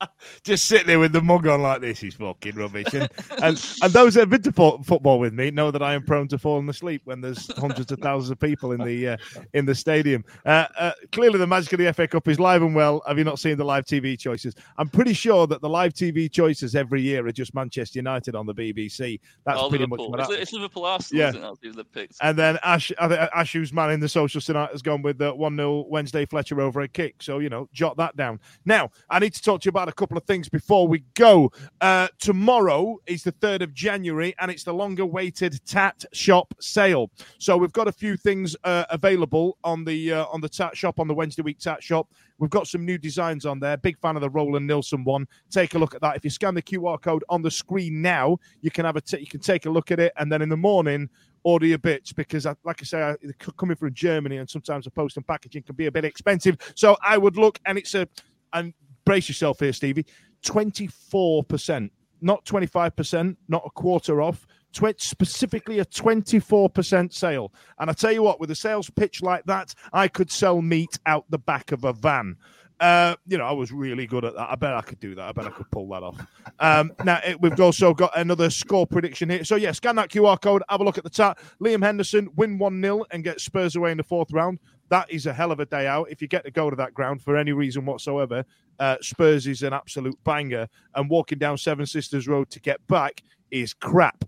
Just sitting there with the mug on like this is fucking rubbish. And, and and those that have been to fo- football with me know that I am prone to falling asleep when there's hundreds of thousands of people in the uh, in the stadium. Uh, uh, clearly, the magic of the FA Cup is live and well. Have you not seen the live TV choices? I'm pretty sure that the live TV choices every year are just Manchester United on the BBC. That's Oh, pretty Liverpool. much what It's, it's Liverpool Arsenal, Yeah. isn't it? That's who they picked. And then Ash, think Ashu's man in the social tonight has gone with the 1 0 Wednesday Fletcher over a kick. So, you know, jot that down. Now, I need to talk to you about a couple of things before we go. Uh, tomorrow is the 3rd of January and it's the longer waited Tat Shop sale. So, we've got a few things uh, available on the uh, on the Tat Shop, on the Wednesday week Tat Shop. We've got some new designs on there. Big fan of the Roland Nilsson one. Take a look at that. If you scan the QR code on the screen now, you can have a t- you can take a look at it, and then in the morning order your bits because, I, like I say, I, coming from Germany, and sometimes the post and packaging can be a bit expensive. So I would look, and it's a and brace yourself here, Stevie. Twenty four percent, not twenty five percent, not a quarter off. Tw- specifically a 24% sale. And I tell you what, with a sales pitch like that, I could sell meat out the back of a van. Uh, you know, I was really good at that. I bet I could do that. I bet I could pull that off. Um, now, it, we've also got another score prediction here. So, yeah, scan that QR code, have a look at the chat. Liam Henderson win 1 0 and get Spurs away in the fourth round. that is a hell of a day out. If you get to go to that ground for any reason whatsoever, uh, Spurs is an absolute banger, and walking down Seven Sisters Road to get back is crap.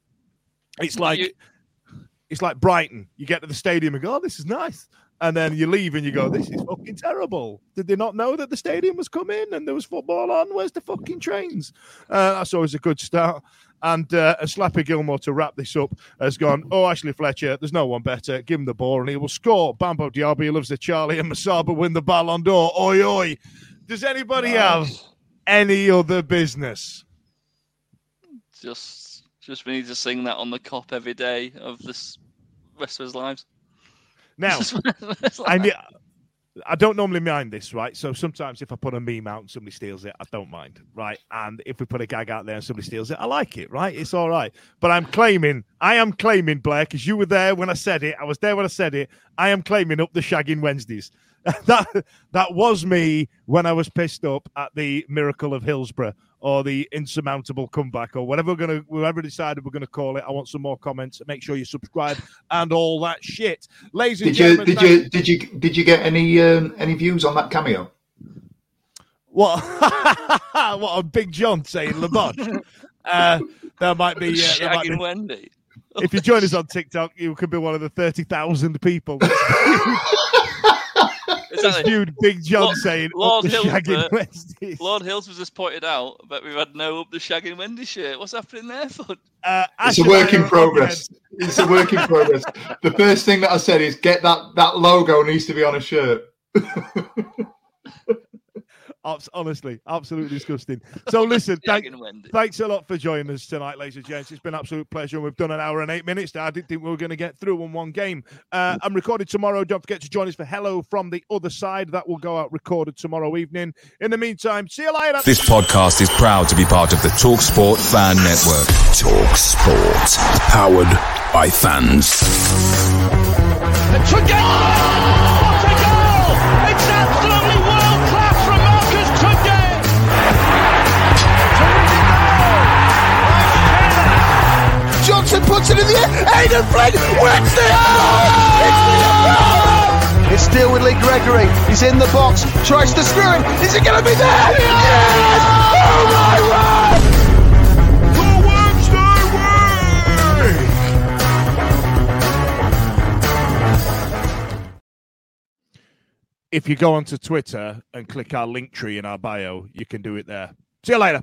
It's like You- it's like Brighton. You get to the stadium and go, "Oh, this is nice," and then you leave and you go, "This is fucking terrible." Did they not know that the stadium was coming and there was football on? Where's the fucking trains? Uh, that's always a good start. And uh, and Slappy Gilmore to wrap this up has gone. Oh, Ashley Fletcher, there's no one better. Give him the ball and he will score. Bambo Diaby loves the Charlie and Musaba win the Ballon d'Or. Oi oi. Does anybody have any other business? Just, just we need to sing that on the Kop every day of this rest of his lives. Now, I ne- I don't normally mind this, right? So sometimes if I put a meme out and somebody steals it, I don't mind, right? And if we put a gag out there and somebody steals it, I like it, right? It's all right. But I'm claiming, I am claiming, Blair, because you were there when I said it. I was there when I said it. I am claiming up the shagging Wednesdays. that that was me when I was pissed up at the miracle of Hillsborough or the insurmountable comeback or whatever we're gonna whatever decided we're gonna call it. I want some more comments. Make sure you subscribe and all that shit. Ladies and Did you gentlemen, did thank- you did you did you get any um, any views on that cameo? What? what a Big John saying Labosh. uh, there might be. Uh, there might be Wendy. if you join us on TikTok, you could be one of the thirty thousand people that's Exactly. viewed Big John Lord- saying Lord up the shagging Hillsborough- Lord Hills was just pointed out that we've had no up the shagging Wendy shirt. What's happening there, fun? Uh, It's a work in progress. It's a work in progress. The first thing that I said is get that that logo needs to be on a shirt. Abs- Honestly, absolutely disgusting. So listen, thank, thanks a lot for joining us tonight, ladies and gents. It's been an absolute pleasure. And we've done an hour and eight minutes. I didn't think we were going to get through in one game. Uh, I'm recorded tomorrow. Don't forget to join us for Hello from the Other Side. That will go out recorded tomorrow evening. In the meantime, see you later. This podcast is proud to be part of the TalkSport Fan Network. TalkSport. Powered by fans. Tunde! What a goal! It's absolutely puts it in the air. Aidan Flynn wins the It's still with Lee Gregory. He's in the box. Tries to screw him. Is it going to be there? Yes! Oh my word! The Wednesday If you go onto Twitter and click our link tree in our bio, you can do it there. See you later.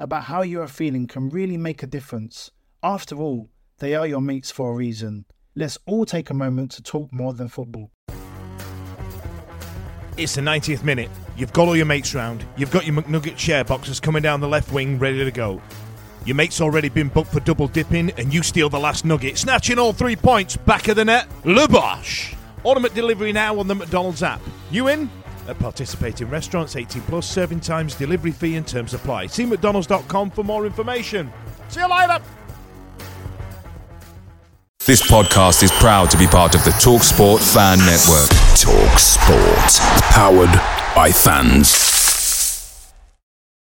about how you are feeling can really make a difference. After all, they are your mates for a reason. Let's all take a moment to talk more than football. It's the 90th minute. You've got all your mates round. You've got your McNugget share boxes coming down the left wing ready to go. Your mate's already been booked for double dipping, and you steal the last nugget, snatching all three points back of the net. Le Bosch. Ultimate delivery now on the McDonald's app. You in? At participating restaurants, 18 plus, serving times, delivery fee, and terms apply. See McDonald's.com for more information. See you later. This podcast is proud to be part of the TalkSport Fan Network. TalkSport. Powered by fans.